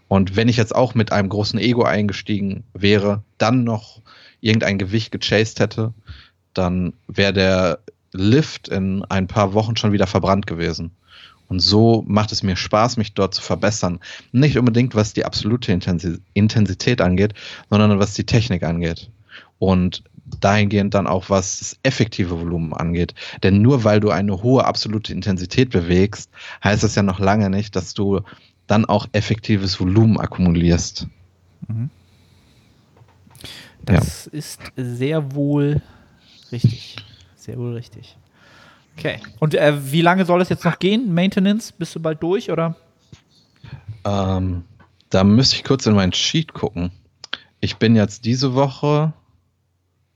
Und wenn ich jetzt auch mit einem großen Ego eingestiegen wäre, dann noch irgendein Gewicht gechased hätte, dann wäre der Lift in ein paar Wochen schon wieder verbrannt gewesen. Und so macht es mir Spaß, mich dort zu verbessern. Nicht unbedingt, was die absolute Intensi- Intensität angeht, sondern was die Technik angeht. Und dahingehend dann auch, was das effektive Volumen angeht. Denn nur weil du eine hohe absolute Intensität bewegst, heißt das ja noch lange nicht, dass du dann auch effektives Volumen akkumulierst.
Das ist sehr wohl richtig. Sehr wohl richtig. Okay. Und äh, wie lange soll es jetzt noch gehen? Maintenance? Bist du bald durch oder?
Ähm, da müsste ich kurz in mein Sheet gucken. Ich bin jetzt diese Woche,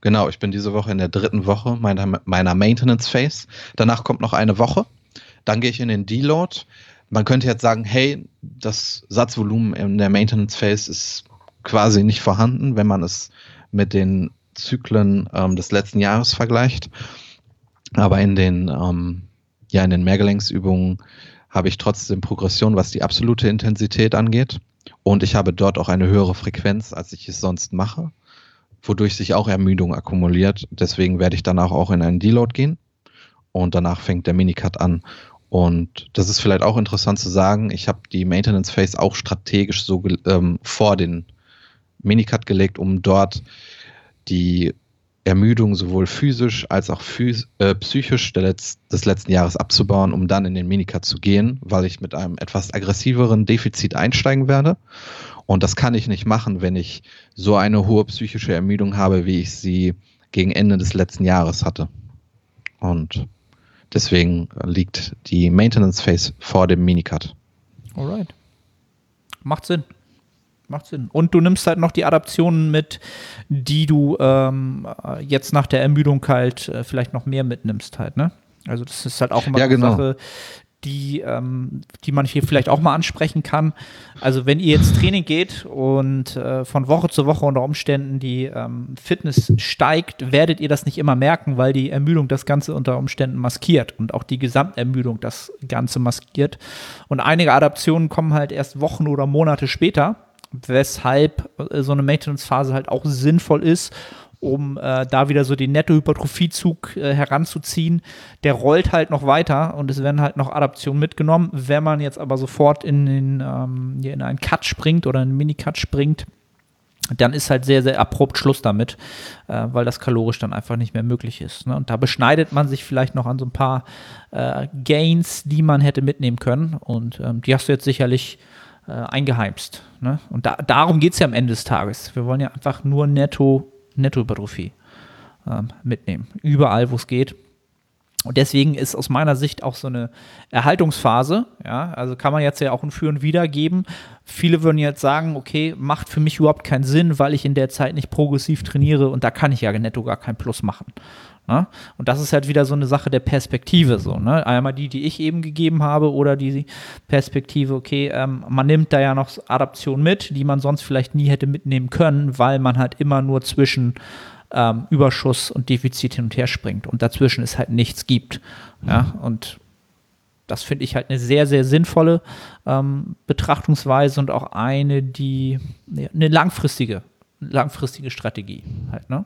genau, ich bin diese Woche in der dritten Woche meiner, meiner Maintenance Phase. Danach kommt noch eine Woche. Dann gehe ich in den Deload. Man könnte jetzt sagen, hey, das Satzvolumen in der Maintenance Phase ist quasi nicht vorhanden, wenn man es mit den Zyklen ähm, des letzten Jahres vergleicht. Aber in den, ähm, ja, in den Mehrgelenksübungen habe ich trotzdem Progression, was die absolute Intensität angeht. Und ich habe dort auch eine höhere Frequenz, als ich es sonst mache, wodurch sich auch Ermüdung akkumuliert. Deswegen werde ich danach auch in einen Deload gehen. Und danach fängt der Minicut an. Und das ist vielleicht auch interessant zu sagen. Ich habe die Maintenance Phase auch strategisch so ähm, vor den Minicut gelegt, um dort die Ermüdung sowohl physisch als auch äh, psychisch Letz des letzten Jahres abzubauen, um dann in den Minicut zu gehen, weil ich mit einem etwas aggressiveren Defizit einsteigen werde. Und das kann ich nicht machen, wenn ich so eine hohe psychische Ermüdung habe, wie ich sie gegen Ende des letzten Jahres hatte. Und deswegen liegt die Maintenance Phase vor dem Minicut.
Alright. Macht Sinn. Macht Sinn. Und du nimmst halt noch die Adaptionen mit, die du ähm, äh, jetzt nach der Ermüdung halt äh, vielleicht noch mehr mitnimmst halt, ne? Also das ist halt auch immer
Ja,
eine
genau.
Sache, die, ähm, die man hier vielleicht auch mal ansprechen kann. Also wenn ihr jetzt Training geht und äh, von Woche zu Woche unter Umständen die ähm, Fitness steigt, werdet ihr das nicht immer merken, weil die Ermüdung das Ganze unter Umständen maskiert und auch die Gesamtermüdung das Ganze maskiert. Und einige Adaptionen kommen halt erst Wochen oder Monate später, weshalb äh, so eine Maintenance-Phase halt auch sinnvoll ist, um äh, da wieder so den Nettohypertrophiezug äh, heranzuziehen. Der rollt halt noch weiter und es werden halt noch Adaptionen mitgenommen. Wenn man jetzt aber sofort in, den, ähm, in einen Cut springt oder einen Mini-Cut springt, dann ist halt sehr, sehr abrupt Schluss damit, äh, weil das kalorisch dann einfach nicht mehr möglich ist. Ne? Und da beschneidet man sich vielleicht noch an so ein paar äh, Gains, die man hätte mitnehmen können. Und ähm, die hast du jetzt sicherlich äh, eingeheimst. Ne? Und da, darum geht es ja am Ende des Tages. Wir wollen ja einfach nur netto, Netto-Hypertrophie ähm, mitnehmen. Überall, wo es geht. Und deswegen ist aus meiner Sicht auch so eine Erhaltungsphase, ja, also kann man jetzt ja auch ein Für und Wider geben. Viele würden jetzt sagen, okay, macht für mich überhaupt keinen Sinn, weil ich in der Zeit nicht progressiv trainiere und da kann ich ja netto gar keinen Plus machen. Ne? Und das ist halt wieder so eine Sache der Perspektive. So, ne? Einmal die, die ich eben gegeben habe, oder die Perspektive, okay, ähm, man nimmt da ja noch Adaption mit, die man sonst vielleicht nie hätte mitnehmen können, weil man halt immer nur zwischen ähm, Überschuss und Defizit hin und her springt und dazwischen es halt nichts gibt. Ja, und das finde ich halt eine sehr, sehr sinnvolle ähm, Betrachtungsweise und auch eine, die eine langfristige, langfristige Strategie halt, ne?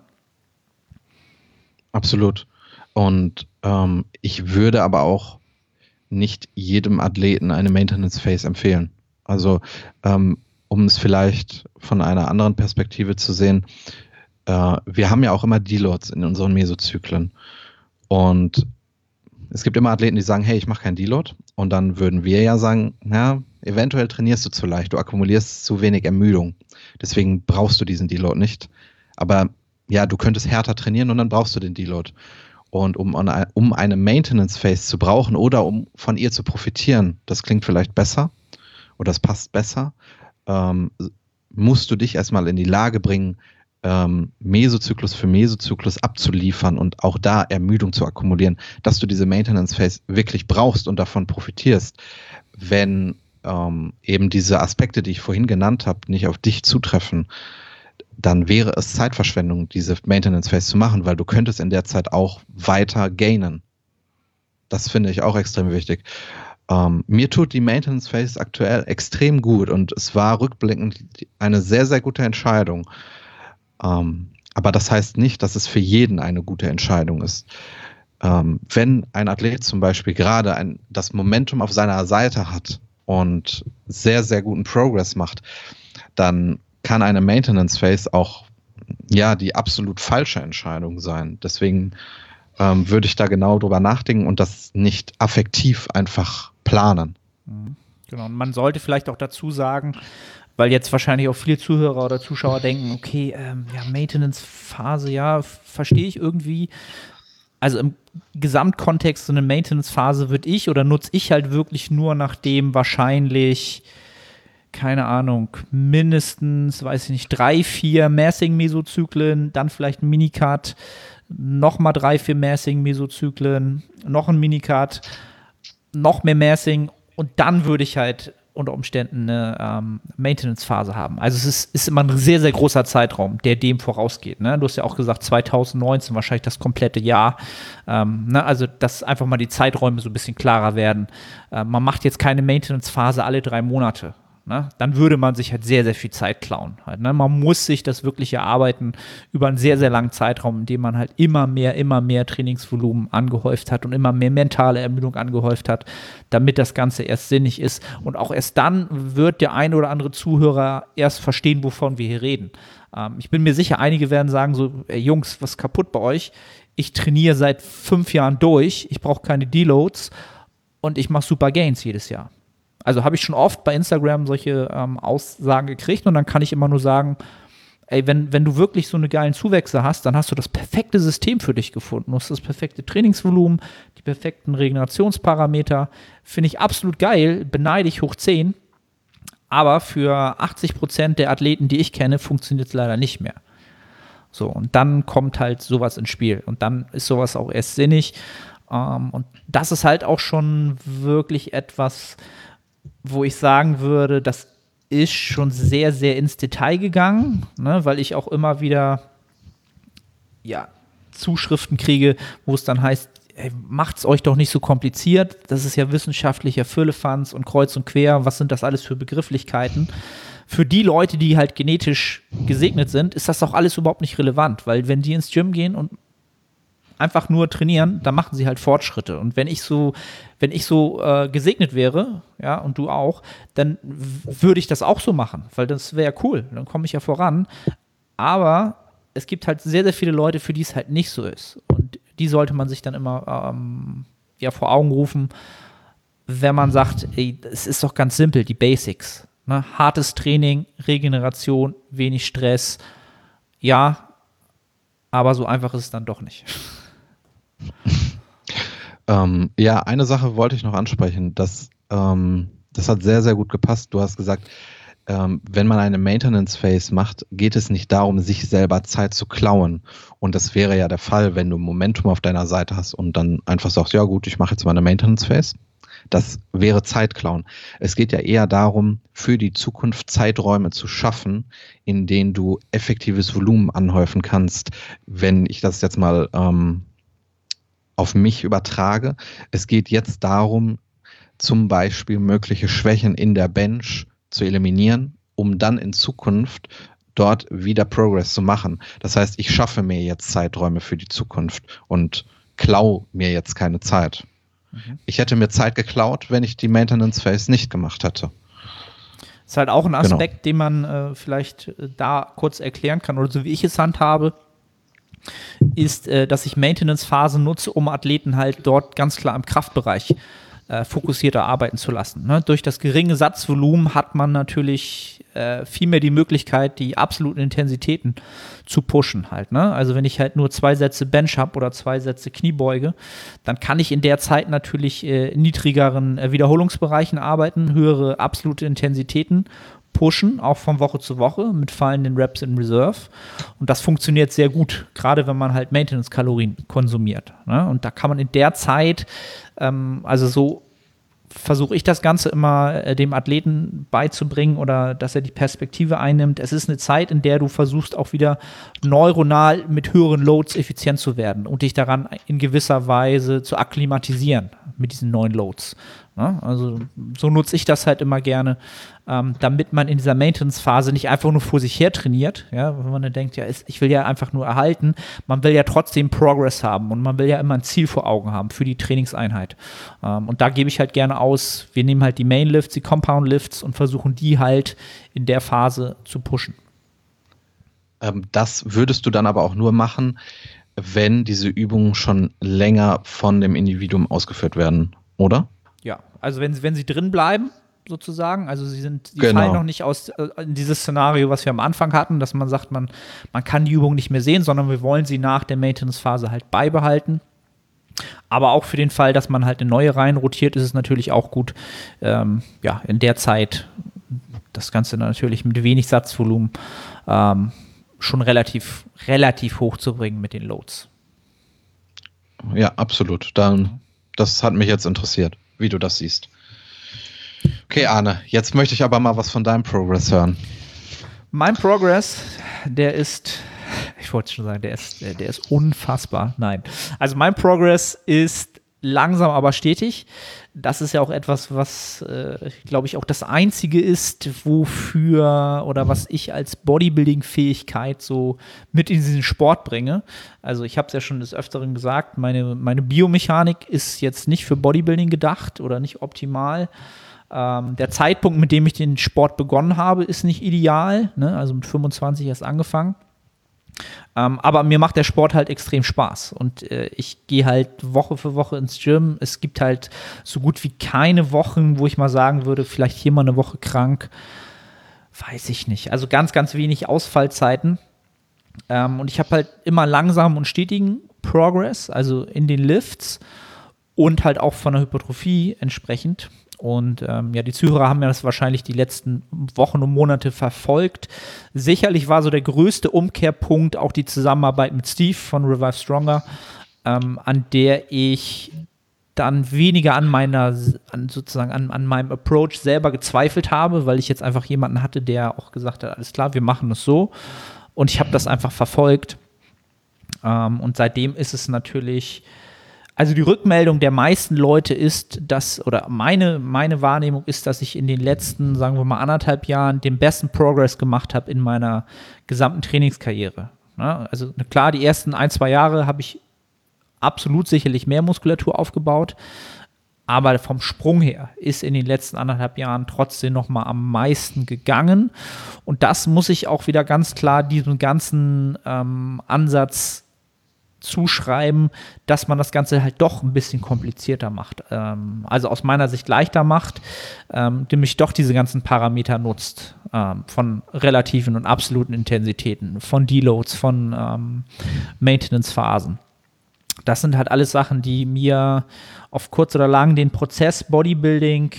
Absolut. Und ähm, ich würde aber auch nicht jedem Athleten eine Maintenance Phase empfehlen. Also, ähm, um es vielleicht von einer anderen Perspektive zu sehen, äh, wir haben ja auch immer Deloads in unseren Mesozyklen. Und es gibt immer Athleten, die sagen, hey, ich mache keinen Deload. Und dann würden wir ja sagen, ja, eventuell trainierst du zu leicht, du akkumulierst zu wenig Ermüdung. Deswegen brauchst du diesen Deload nicht. Aber ja, du könntest härter trainieren und dann brauchst du den Deload. Und um, um eine Maintenance Phase zu brauchen oder um von ihr zu profitieren, das klingt vielleicht besser oder das passt besser, ähm, musst du dich erstmal in die Lage bringen, ähm, Mesozyklus für Mesozyklus abzuliefern und auch da Ermüdung zu akkumulieren, dass du diese Maintenance Phase wirklich brauchst und davon profitierst, wenn ähm, eben diese Aspekte, die ich vorhin genannt habe, nicht auf dich zutreffen, dann wäre es Zeitverschwendung, diese Maintenance Phase zu machen, weil du könntest in der Zeit auch weiter gainen. Das finde ich auch extrem wichtig. Ähm, mir tut die Maintenance Phase aktuell extrem gut und es war rückblickend eine sehr, sehr gute Entscheidung. Ähm, aber das heißt nicht, dass es für jeden eine gute Entscheidung ist. Ähm, wenn ein Athlet zum Beispiel gerade ein, das Momentum auf seiner Seite hat und sehr, sehr guten Progress macht, dann kann eine Maintenance Phase auch ja die absolut falsche Entscheidung sein. Deswegen ähm, würde ich da genau drüber nachdenken und das nicht affektiv einfach planen.
Mhm. Genau. Und man sollte vielleicht auch dazu sagen, weil jetzt wahrscheinlich auch viele Zuhörer oder Zuschauer denken, okay, ähm, ja, Maintenance-Phase, ja, verstehe ich irgendwie. Also im Gesamtkontext so eine Maintenance-Phase würde ich oder nutze ich halt wirklich nur, nachdem wahrscheinlich keine Ahnung, mindestens, weiß ich nicht, drei, vier Massing-Mesozyklen, dann vielleicht ein Minicut, nochmal drei, vier Massing-Mesozyklen, noch ein Minicut, noch mehr Massing und dann würde ich halt unter Umständen eine ähm, Maintenance-Phase haben. Also es ist, ist, immer ein sehr, sehr großer Zeitraum, der dem vorausgeht. Ne? Du hast ja auch gesagt, 2019 wahrscheinlich das komplette Jahr. Ähm, ne? Also, dass einfach mal die Zeiträume so ein bisschen klarer werden. Äh, man macht jetzt keine Maintenance-Phase alle drei Monate ne, dann würde man sich halt sehr, sehr viel Zeit klauen. Halt, ne? Man muss sich das wirklich erarbeiten über einen sehr, sehr langen Zeitraum, in dem man halt immer mehr, immer mehr Trainingsvolumen angehäuft hat und immer mehr mentale Ermüdung angehäuft hat, damit das Ganze erst sinnig ist. Und auch erst dann wird der eine oder andere Zuhörer erst verstehen, wovon wir hier reden. Ähm, ich bin mir sicher, einige werden sagen so, ey, Jungs, was ist kaputt bei euch? Ich trainiere seit fünf Jahren durch, ich brauche keine Deloads und ich mache super Gains jedes Jahr. Also habe ich schon oft bei Instagram solche ähm, Aussagen gekriegt und dann kann ich immer nur sagen, ey, wenn, wenn du wirklich so eine geilen Zuwächse hast, dann hast du das perfekte System für dich gefunden. Du hast das perfekte Trainingsvolumen, die perfekten Regenerationsparameter. Finde ich absolut geil, beneide ich hoch 10. Aber für 80 Prozent der Athleten, die ich kenne, funktioniert es leider nicht mehr. So, und dann kommt halt sowas ins Spiel. Und dann ist sowas auch erst sinnig. Ähm, und das ist halt auch schon wirklich etwas, wo ich sagen würde, das ist schon sehr, sehr ins Detail gegangen, ne, weil ich auch immer wieder ja, Zuschriften kriege, wo es dann heißt, macht es euch doch nicht so kompliziert. Das ist ja wissenschaftlicher Füllefanz und kreuz und quer. Was sind das alles für Begrifflichkeiten? Für die Leute, die halt genetisch gesegnet sind, ist das auch alles überhaupt nicht relevant, weil wenn die ins Gym gehen und einfach nur trainieren, dann machen sie halt Fortschritte. Und wenn ich so, wenn ich so äh, gesegnet wäre, ja, und du auch, dann würde ich das auch so machen, weil das wäre cool. Dann komme ich ja voran. Aber es gibt halt sehr, sehr viele Leute, für die es halt nicht so ist. Und die sollte man sich dann immer ähm, ja, vor Augen rufen, wenn man sagt, ey, es ist doch ganz simpel, die Basics. Ne? Hartes Training, Regeneration, wenig Stress. Ja, aber so einfach ist es dann doch nicht.
Ähm, ja, eine Sache wollte ich noch ansprechen. Das, ähm, das hat sehr, sehr gut gepasst. Du hast gesagt, ähm, wenn man eine Maintenance Phase macht, geht es nicht darum, sich selber Zeit zu klauen. Und das wäre ja der Fall, wenn du Momentum auf deiner Seite hast und dann einfach sagst, ja gut, ich mache jetzt mal eine Maintenance Phase. Das wäre Zeitklauen. Es geht ja eher darum, für die Zukunft Zeiträume zu schaffen, in denen du effektives Volumen anhäufen kannst. Wenn ich das jetzt mal ähm, auf mich übertrage, es geht jetzt darum, zum Beispiel mögliche Schwächen in der Bench zu eliminieren, um dann in Zukunft dort wieder Progress zu machen. Das heißt, ich schaffe mir jetzt Zeiträume für die Zukunft und klau mir jetzt keine Zeit. Mhm. Ich hätte mir Zeit geklaut, wenn ich die Maintenance Phase nicht gemacht hätte.
Ist halt auch ein genau. Aspekt, genau. den man äh, vielleicht äh, da kurz erklären kann oder so wie ich es handhabe, ist, äh, dass ich Maintenance-Phasen nutze, um Athleten halt dort ganz klar im Kraftbereich äh, fokussierter arbeiten zu lassen. Ne? Durch das geringe Satzvolumen hat man natürlich äh, viel mehr die Möglichkeit, die absoluten Intensitäten zu pushen halt. Ne? Also wenn ich halt nur zwei Sätze Bench habe oder zwei Sätze Kniebeuge, dann kann ich in der Zeit natürlich äh, niedrigeren äh, Wiederholungsbereichen arbeiten, höhere absolute Intensitäten pushen, auch von Woche zu Woche mit fallenden Reps in Reserve. Und das funktioniert sehr gut, gerade wenn man halt Maintenance-Kalorien konsumiert. Ne? Und da kann man in der Zeit, ähm, also so versuche ich das Ganze immer äh, dem Athleten beizubringen oder dass er die Perspektive einnimmt. Es ist eine Zeit, in der du versuchst auch wieder neuronal mit höheren Loads effizient zu werden und dich daran in gewisser Weise zu akklimatisieren mit diesen neuen Loads. Ne? Also so nutze ich das halt immer gerne, ähm, damit man in dieser Maintenance-Phase nicht einfach nur vor sich her trainiert, ja, wenn man dann denkt, ja, ich will ja einfach nur erhalten, man will ja trotzdem Progress haben und man will ja immer ein Ziel vor Augen haben für die Trainingseinheit. Ähm, und da gebe ich halt gerne aus, wir nehmen halt die Main-Lifts, die Compound-Lifts und versuchen die halt in der Phase zu pushen.
Ähm, das würdest du dann aber auch nur machen, wenn diese Übungen schon länger von dem Individuum ausgeführt werden, oder?
Ja, also wenn, wenn sie drin bleiben, sozusagen. Also sie sind, die genau. fallen noch nicht aus äh, in dieses Szenario, was wir am Anfang hatten, dass man sagt, man, man kann die Übung nicht mehr sehen, sondern wir wollen sie nach der Maintenance-Phase halt beibehalten. Aber auch für den Fall, dass man halt eine neue rein rotiert, ist es natürlich auch gut, ähm, ja, in der Zeit das Ganze natürlich mit wenig Satzvolumen ähm, schon relativ, relativ hoch zu bringen mit den Loads.
Ja, absolut. Dann, das hat mich jetzt interessiert wie du das siehst. Okay, Arne, jetzt möchte ich aber mal was von deinem Progress hören.
Mein Progress, der ist, ich wollte schon sagen, der ist, der ist unfassbar. Nein. Also mein Progress ist langsam aber stetig das ist ja auch etwas, was, äh, glaube ich, auch das Einzige ist, wofür oder was ich als Bodybuilding-Fähigkeit so mit in diesen Sport bringe. Also ich habe es ja schon des Öfteren gesagt, meine, meine Biomechanik ist jetzt nicht für Bodybuilding gedacht oder nicht optimal. Ähm, der Zeitpunkt, mit dem ich den Sport begonnen habe, ist nicht ideal. Ne? Also mit 25 erst angefangen. Ähm, aber mir macht der Sport halt extrem Spaß und äh, ich gehe halt Woche für Woche ins Gym. Es gibt halt so gut wie keine Wochen, wo ich mal sagen würde, vielleicht hier mal eine Woche krank. Weiß ich nicht. Also ganz, ganz wenig Ausfallzeiten. Ähm, und ich habe halt immer langsam und stetigen Progress, also in den Lifts und halt auch von der Hypertrophie entsprechend. Und ähm, ja, die Zuhörer haben ja das wahrscheinlich die letzten Wochen und Monate verfolgt. Sicherlich war so der größte Umkehrpunkt auch die Zusammenarbeit mit Steve von Revive Stronger, ähm, an der ich dann weniger an meiner, an sozusagen an, an meinem Approach selber gezweifelt habe, weil ich jetzt einfach jemanden hatte, der auch gesagt hat, alles klar, wir machen es so. Und ich habe das einfach verfolgt. Ähm, und seitdem ist es natürlich also die Rückmeldung der meisten Leute ist, dass, oder meine, meine Wahrnehmung ist, dass ich in den letzten, sagen wir mal, anderthalb Jahren den besten Progress gemacht habe in meiner gesamten Trainingskarriere. Ja, also klar, die ersten ein, zwei Jahre habe ich absolut sicherlich mehr Muskulatur aufgebaut. Aber vom Sprung her ist in den letzten anderthalb Jahren trotzdem noch mal am meisten gegangen. Und das muss ich auch wieder ganz klar diesem ganzen ähm, Ansatz zuschreiben, dass man das Ganze halt doch ein bisschen komplizierter macht. Ähm, also aus meiner Sicht leichter macht, ähm, nämlich doch diese ganzen Parameter nutzt. Ähm, von relativen und absoluten Intensitäten, von Deloads, von ähm, Maintenance-Phasen das sind halt alles Sachen, die mir auf kurz oder lang den Prozess Bodybuilding,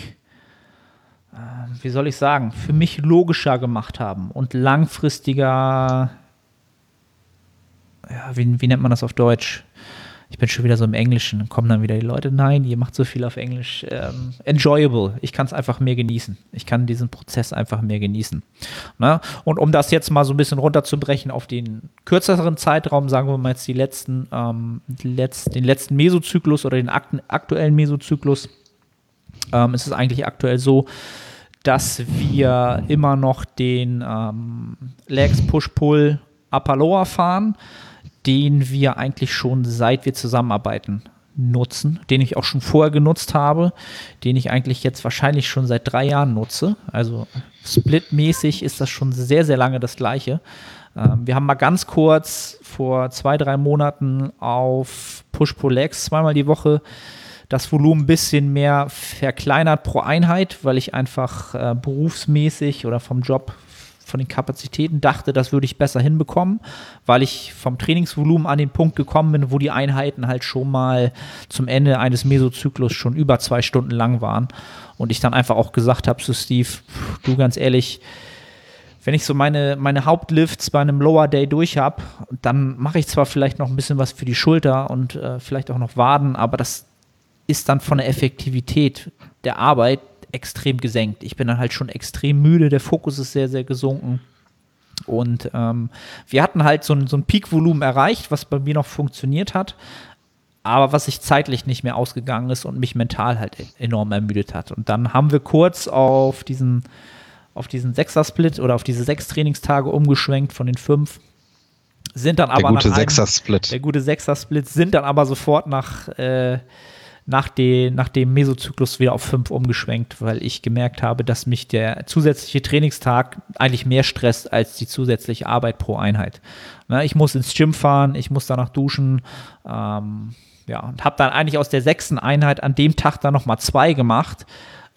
äh, wie soll ich sagen, für mich logischer gemacht haben und langfristiger, ja, wie, wie nennt man das auf Deutsch? ich bin schon wieder so im Englischen, dann kommen dann wieder die Leute, nein, ihr macht so viel auf Englisch. Ähm, enjoyable. Ich kann es einfach mehr genießen. Ich kann diesen Prozess einfach mehr genießen. Ne? Und um das jetzt mal so ein bisschen runterzubrechen auf den kürzeren Zeitraum, sagen wir mal jetzt die letzten, ähm, die Letz-, den letzten Mesozyklus oder den aktuellen Mesozyklus, ähm, ist es eigentlich aktuell so, dass wir immer noch den ähm, Legs Push-Pull Upper Lower fahren den wir eigentlich schon seit wir zusammenarbeiten nutzen, den ich auch schon vorher genutzt habe, den ich eigentlich jetzt wahrscheinlich schon seit drei Jahren nutze. Also splitmäßig ist das schon sehr, sehr lange das gleiche. Ähm, wir haben mal ganz kurz vor zwei, drei Monaten auf Push-Pull-Legs zweimal die Woche das Volumen ein bisschen mehr verkleinert pro Einheit, weil ich einfach äh, berufsmäßig oder vom Job von den Kapazitäten dachte, das würde ich besser hinbekommen, weil ich vom Trainingsvolumen an den Punkt gekommen bin, wo die Einheiten halt schon mal zum Ende eines Mesozyklus schon über zwei Stunden lang waren. Und ich dann einfach auch gesagt habe zu Steve, du ganz ehrlich, wenn ich so meine, meine Hauptlifts bei einem Lower Day durch habe, dann mache ich zwar vielleicht noch ein bisschen was für die Schulter und äh, vielleicht auch noch Waden, aber das ist dann von der Effektivität der Arbeit extrem gesenkt. Ich bin dann halt schon extrem müde, der Fokus ist sehr, sehr gesunken. Und ähm, wir hatten halt so ein, so ein Peak-Volumen erreicht, was bei mir noch funktioniert hat, aber was sich zeitlich nicht mehr ausgegangen ist und mich mental halt enorm ermüdet hat. Und dann haben wir kurz auf diesen, auf diesen Sechser-Split oder auf diese sechs Trainingstage umgeschwenkt von den fünf. Sind dann aber
der gute Sechser-Split.
Der gute Sechser-Split sind dann aber sofort nach äh, nach, den, nach dem Mesozyklus wieder auf fünf umgeschwenkt, weil ich gemerkt habe, dass mich der zusätzliche Trainingstag eigentlich mehr stresst als die zusätzliche Arbeit pro Einheit. Ne, ich muss ins Gym fahren, ich muss danach duschen, ähm, ja, und habe dann eigentlich aus der sechsten Einheit an dem Tag dann nochmal zwei gemacht,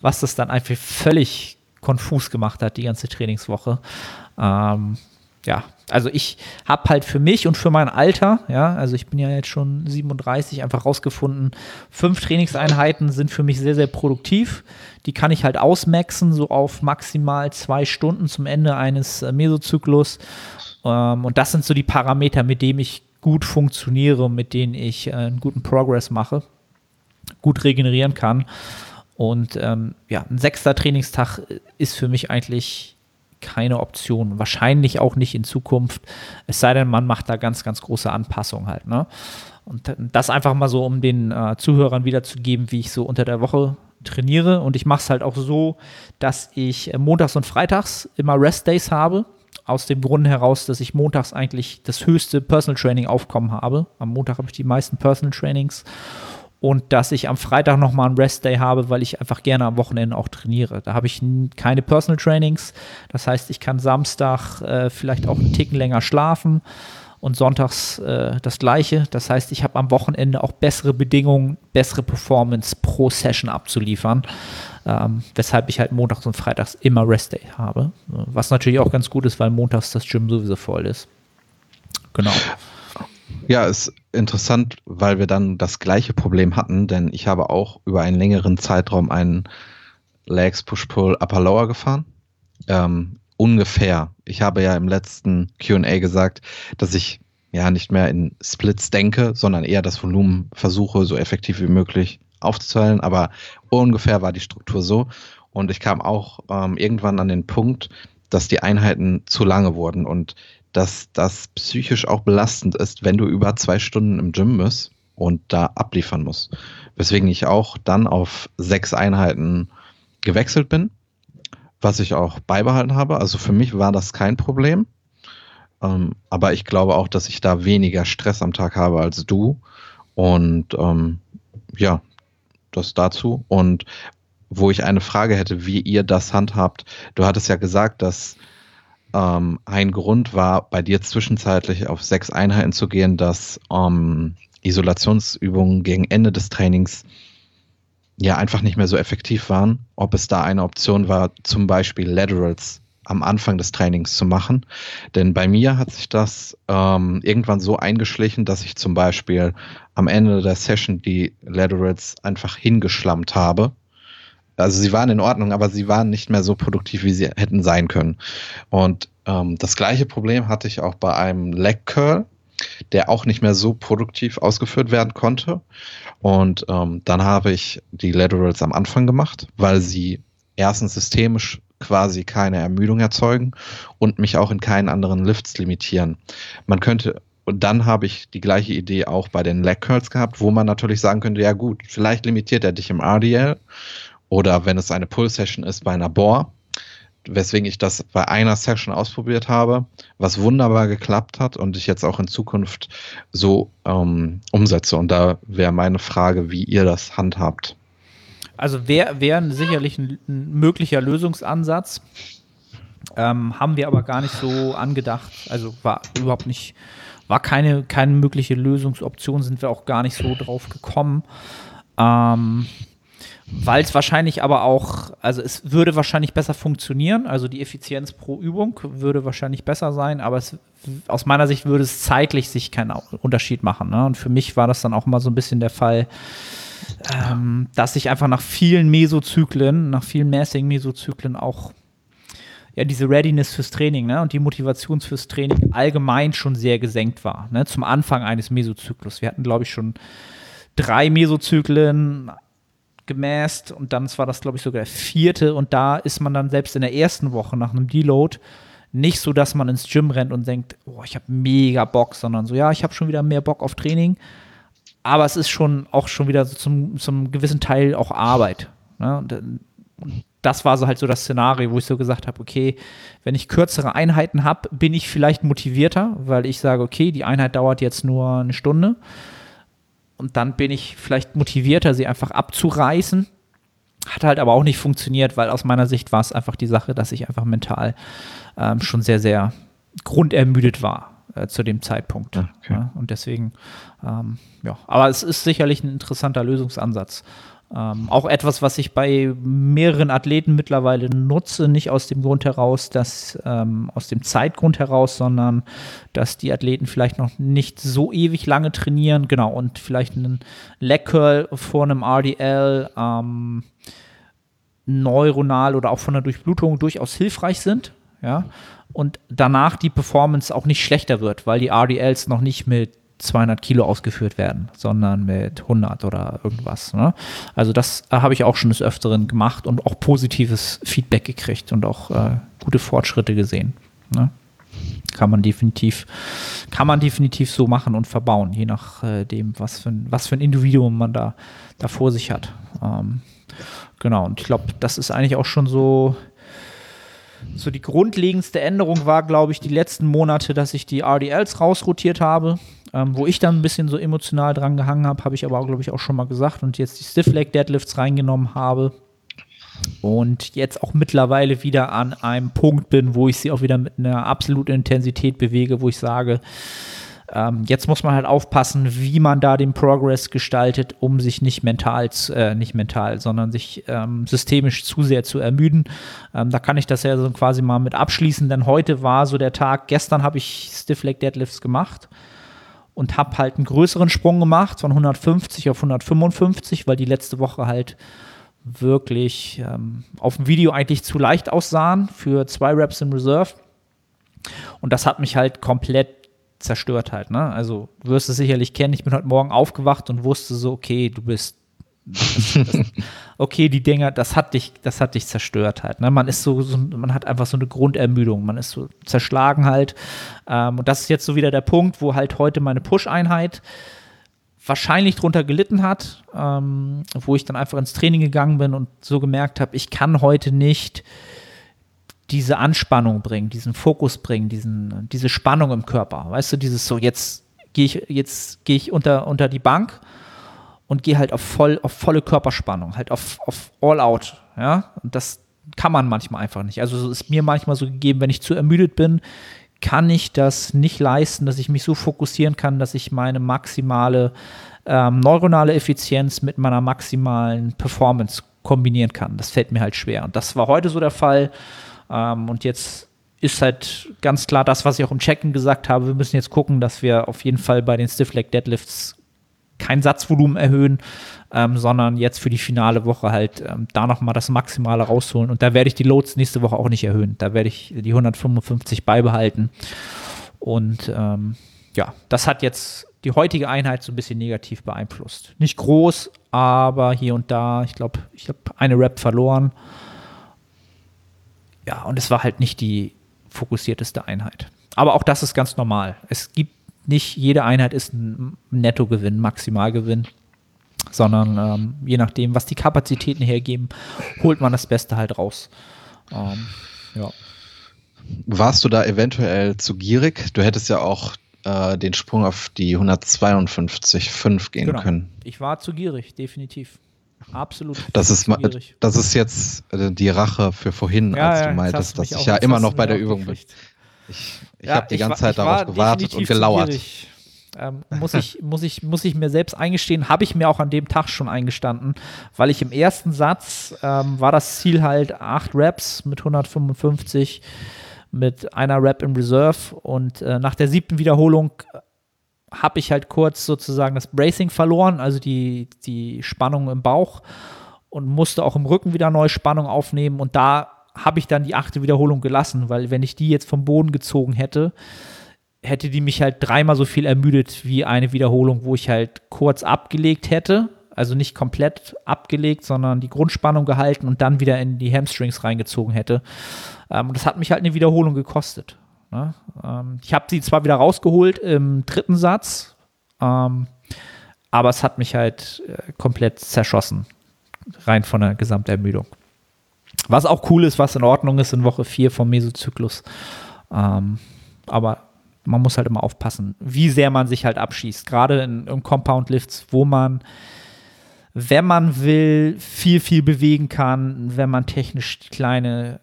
was das dann einfach völlig konfus gemacht hat, die ganze Trainingswoche. Ähm, ja, also ich habe halt für mich und für mein Alter, ja, also ich bin ja jetzt schon 37, einfach rausgefunden, fünf Trainingseinheiten sind für mich sehr, sehr produktiv. Die kann ich halt ausmaxen, so auf maximal zwei Stunden zum Ende eines äh, Mesozyklus. Ähm, und das sind so die Parameter, mit denen ich gut funktioniere, mit denen ich äh, einen guten Progress mache, gut regenerieren kann. Und ähm, ja, ein sechster Trainingstag ist für mich eigentlich keine Option. Wahrscheinlich auch nicht in Zukunft. Es sei denn, man macht da ganz, ganz große Anpassungen halt. Ne? Und das einfach mal so, um den äh, Zuhörern wiederzugeben, wie ich so unter der Woche trainiere. Und ich mache es halt auch so, dass ich äh, montags und freitags immer Rest Days habe. Aus dem Grund heraus, dass ich montags eigentlich das höchste Personal Training Aufkommen habe. Am Montag habe ich die meisten Personal Trainings und dass ich am Freitag nochmal einen Rest Day habe, weil ich einfach gerne am Wochenende auch trainiere. Da habe ich keine Personal Trainings. Das heißt, ich kann Samstag äh, vielleicht auch einen Ticken länger schlafen und sonntags äh, das gleiche. Das heißt, ich habe am Wochenende auch bessere Bedingungen, bessere Performance pro Session abzuliefern. Ähm, weshalb ich halt montags und freitags immer Rest Day habe. Was natürlich auch ganz gut ist, weil montags das Gym sowieso voll ist. Genau.
Ja, ist interessant, weil wir dann das gleiche Problem hatten, denn ich habe auch über einen längeren Zeitraum einen Legs Push-Pull Upper Lower gefahren. Ähm, ungefähr. Ich habe ja im letzten QA gesagt, dass ich ja nicht mehr in Splits denke, sondern eher das Volumen versuche, so effektiv wie möglich aufzuteilen. Aber ungefähr war die Struktur so. Und ich kam auch ähm, irgendwann an den Punkt, dass die Einheiten zu lange wurden. Und dass das psychisch auch belastend ist, wenn du über zwei Stunden im Gym bist und da abliefern musst. Weswegen ich auch dann auf sechs Einheiten gewechselt bin, was ich auch beibehalten habe. Also für mich war das kein Problem. Ähm, aber ich glaube auch, dass ich da weniger Stress am Tag habe als du Und ähm, ja, das dazu. Und wo ich eine Frage hätte, wie ihr das handhabt. Du hattest ja gesagt, dass ähm, ein Grund war, bei dir zwischenzeitlich auf sechs Einheiten zu gehen, dass ähm, Isolationsübungen gegen Ende des Trainings ja einfach nicht mehr so effektiv waren. Ob es da eine Option war, zum Beispiel Laterals am Anfang des Trainings zu machen. Denn bei mir hat sich das ähm, irgendwann so eingeschlichen, dass ich zum Beispiel am Ende der Session die Laterals einfach hingeschlammt habe also sie waren in Ordnung, aber sie waren nicht mehr so produktiv, wie sie hätten sein können. Und ähm, das gleiche Problem hatte ich auch bei einem Leg Curl, der auch nicht mehr so produktiv ausgeführt werden konnte. Und ähm, dann habe ich die Laterals am Anfang gemacht, weil sie erstens systemisch quasi keine Ermüdung erzeugen und mich auch in keinen anderen Lifts limitieren. Man könnte und dann habe ich die gleiche Idee auch bei den Leg Curls gehabt, wo man natürlich sagen könnte, ja gut, vielleicht limitiert er dich im RDL oder wenn es eine Pull-Session ist bei einer Bohr, weswegen ich das bei einer Session ausprobiert habe, was wunderbar geklappt hat und ich jetzt auch in Zukunft so ähm, umsetze. Und da wäre meine Frage, wie ihr das handhabt.
Also wäre wär sicherlich ein, ein, möglicher Lösungsansatz. Ähm, haben wir aber gar nicht so angedacht. Also war überhaupt nicht, war keine, keine mögliche Lösungsoption, sind wir auch gar nicht so drauf gekommen. Ähm, weil es wahrscheinlich aber auch, also es würde wahrscheinlich besser funktionieren, also die Effizienz pro Übung würde wahrscheinlich besser sein, aber es, aus meiner Sicht würde es zeitlich sich keinen Unterschied machen. Ne? Und für mich war das dann auch immer so ein bisschen der Fall, ähm, dass ich einfach nach vielen Mesozyklen, nach vielen mäßigen Mesozyklen auch ja, diese Readiness fürs Training ne, und die Motivation fürs Training allgemein schon sehr gesenkt war. Ne, zum Anfang eines Mesozyklus. Wir hatten, glaube ich, schon drei Mesozyklen, gemäßt und dann war das, glaube ich, sogar der vierte und da ist man dann selbst in der ersten Woche nach einem Deload nicht so, dass man ins Gym rennt und denkt, oh, ich habe mega Bock, sondern so, ja, ich habe schon wieder mehr Bock auf Training, aber es ist schon auch schon wieder so zum, zum gewissen Teil auch Arbeit. Ne? Und, und das war so halt so das Szenario, wo ich so gesagt habe, okay, wenn ich kürzere Einheiten habe, bin ich vielleicht motivierter, weil ich sage, okay, die Einheit dauert jetzt nur eine Stunde und dann bin ich vielleicht motivierter, sie einfach abzureißen. Hat halt aber auch nicht funktioniert, weil aus meiner Sicht war es einfach die Sache, dass ich einfach mental ähm, schon sehr, sehr grundermüdet war äh, zu dem Zeitpunkt. Okay. Ja, und deswegen, ähm, ja, aber es ist sicherlich ein interessanter Lösungsansatz. Ähm, auch etwas, was ich bei mehreren Athleten mittlerweile nutze, nicht aus dem Grund heraus, dass ähm, aus dem Zeitgrund heraus, sondern dass die Athleten vielleicht noch nicht so ewig lange trainieren, genau, und vielleicht einen Leg Curl vor einem RDL ähm, neuronal oder auch von der Durchblutung durchaus hilfreich sind, ja, und danach die Performance auch nicht schlechter wird, weil die RDLs noch nicht mit 200 Kilo ausgeführt werden, sondern mit 100 oder irgendwas. Ne? Also das äh, habe ich auch schon des Öfteren gemacht und auch positives Feedback gekriegt und auch äh, gute Fortschritte gesehen. Ne? Kann man definitiv, kann man definitiv so machen und verbauen, je nachdem, äh, was für ein, was für ein Individuum man da, da vor sich hat. Ähm, genau, und ich glaube, das ist eigentlich auch schon so so die grundlegendste Änderung war, glaube ich, die letzten Monate, dass ich die RDLs rausrotiert habe. Ähm, wo ich dann ein bisschen so emotional dran gehangen habe, habe ich aber, glaube ich, auch schon mal gesagt und jetzt die Stiff Leg Deadlifts reingenommen habe und jetzt auch mittlerweile wieder an einem Punkt bin, wo ich sie auch wieder mit einer absoluten Intensität bewege, wo ich sage, ähm, jetzt muss man halt aufpassen, wie man da den Progress gestaltet, um sich nicht mental, äh, nicht mental, sondern sich ähm, systemisch zu sehr zu ermüden. Ähm, da kann ich das ja so quasi mal mit abschließen, denn heute war so der Tag, gestern habe ich Stiff Leg Deadlifts gemacht und habe halt einen größeren Sprung gemacht von 150 auf 155, weil die letzte Woche halt wirklich ähm, auf dem Video eigentlich zu leicht aussahen für zwei Reps in Reserve. Und das hat mich halt komplett zerstört halt. Ne? Also du wirst es sicherlich kennen. Ich bin heute Morgen aufgewacht und wusste so, okay, du bist okay, die Dinger, das hat dich, das hat dich zerstört halt. Ne? Man ist so, so, man hat einfach so eine Grundermüdung, man ist so zerschlagen halt. Ähm, und das ist jetzt so wieder der Punkt, wo halt heute meine Push-Einheit wahrscheinlich drunter gelitten hat, ähm, wo ich dann einfach ins Training gegangen bin und so gemerkt habe, ich kann heute nicht diese Anspannung bringen, diesen Fokus bringen, diesen, diese Spannung im Körper. Weißt du, dieses so, jetzt gehe ich jetzt gehe ich unter, unter die Bank und gehe halt auf, voll, auf volle Körperspannung, halt auf, auf All Out. Ja, und das kann man manchmal einfach nicht. Also es ist mir manchmal so gegeben, wenn ich zu ermüdet bin, kann ich das nicht leisten, dass ich mich so fokussieren kann, dass ich meine maximale ähm, neuronale Effizienz mit meiner maximalen Performance kombinieren kann. Das fällt mir halt schwer. Und das war heute so der Fall. Ähm, und jetzt ist halt ganz klar das, was ich auch im Checken gesagt habe. Wir müssen jetzt gucken, dass wir auf jeden Fall bei den Stiff Leg Deadlifts kein Satzvolumen erhöhen, ähm, sondern jetzt für die finale Woche halt ähm, da nochmal das Maximale rausholen. Und da werde ich die Loads nächste Woche auch nicht erhöhen. Da werde ich die 155 beibehalten. Und ähm, ja, das hat jetzt die heutige Einheit so ein bisschen negativ beeinflusst. Nicht groß, aber hier und da, ich glaube, ich habe eine Rap verloren. Ja, und es war halt nicht die fokussierteste Einheit. Aber auch das ist ganz normal. Es gibt nicht jede Einheit ist ein Nettogewinn, Maximalgewinn, sondern ähm, je nachdem, was die Kapazitäten hergeben, holt man das Beste halt raus. Ähm, ja.
Warst du da eventuell zu gierig? Du hättest ja auch äh, den Sprung auf die 152,5 gehen genau. können.
Ich war zu gierig, definitiv. Absolut.
Das ist, das ist jetzt äh, die Rache für vorhin, ja, als du meintest, dass ich ja immer noch bei der Übung bin. Ich, ich ja, habe die ganze Zeit darauf gewartet und gelauert.
Ähm, muss, ich, muss, ich, muss ich mir selbst eingestehen, habe ich mir auch an dem Tag schon eingestanden, weil ich im ersten Satz ähm, war das Ziel halt acht Raps mit 155 mit einer Rap im Reserve und äh, nach der siebten Wiederholung habe ich halt kurz sozusagen das Bracing verloren, also die, die Spannung im Bauch und musste auch im Rücken wieder neue Spannung aufnehmen und da habe ich dann die achte Wiederholung gelassen, weil wenn ich die jetzt vom Boden gezogen hätte, hätte die mich halt dreimal so viel ermüdet wie eine Wiederholung, wo ich halt kurz abgelegt hätte, also nicht komplett abgelegt, sondern die Grundspannung gehalten und dann wieder in die Hamstrings reingezogen hätte. Ähm, das hat mich halt eine Wiederholung gekostet. Ne? Ähm, ich habe sie zwar wieder rausgeholt im dritten Satz, ähm, aber es hat mich halt äh, komplett zerschossen, rein von der Gesamtermüdung. Was auch cool ist, was in Ordnung ist in Woche 4 vom Mesozyklus. Ähm, aber man muss halt immer aufpassen, wie sehr man sich halt abschießt. Gerade in, in Compound Lifts, wo man, wenn man will, viel, viel bewegen kann, wenn man technisch kleine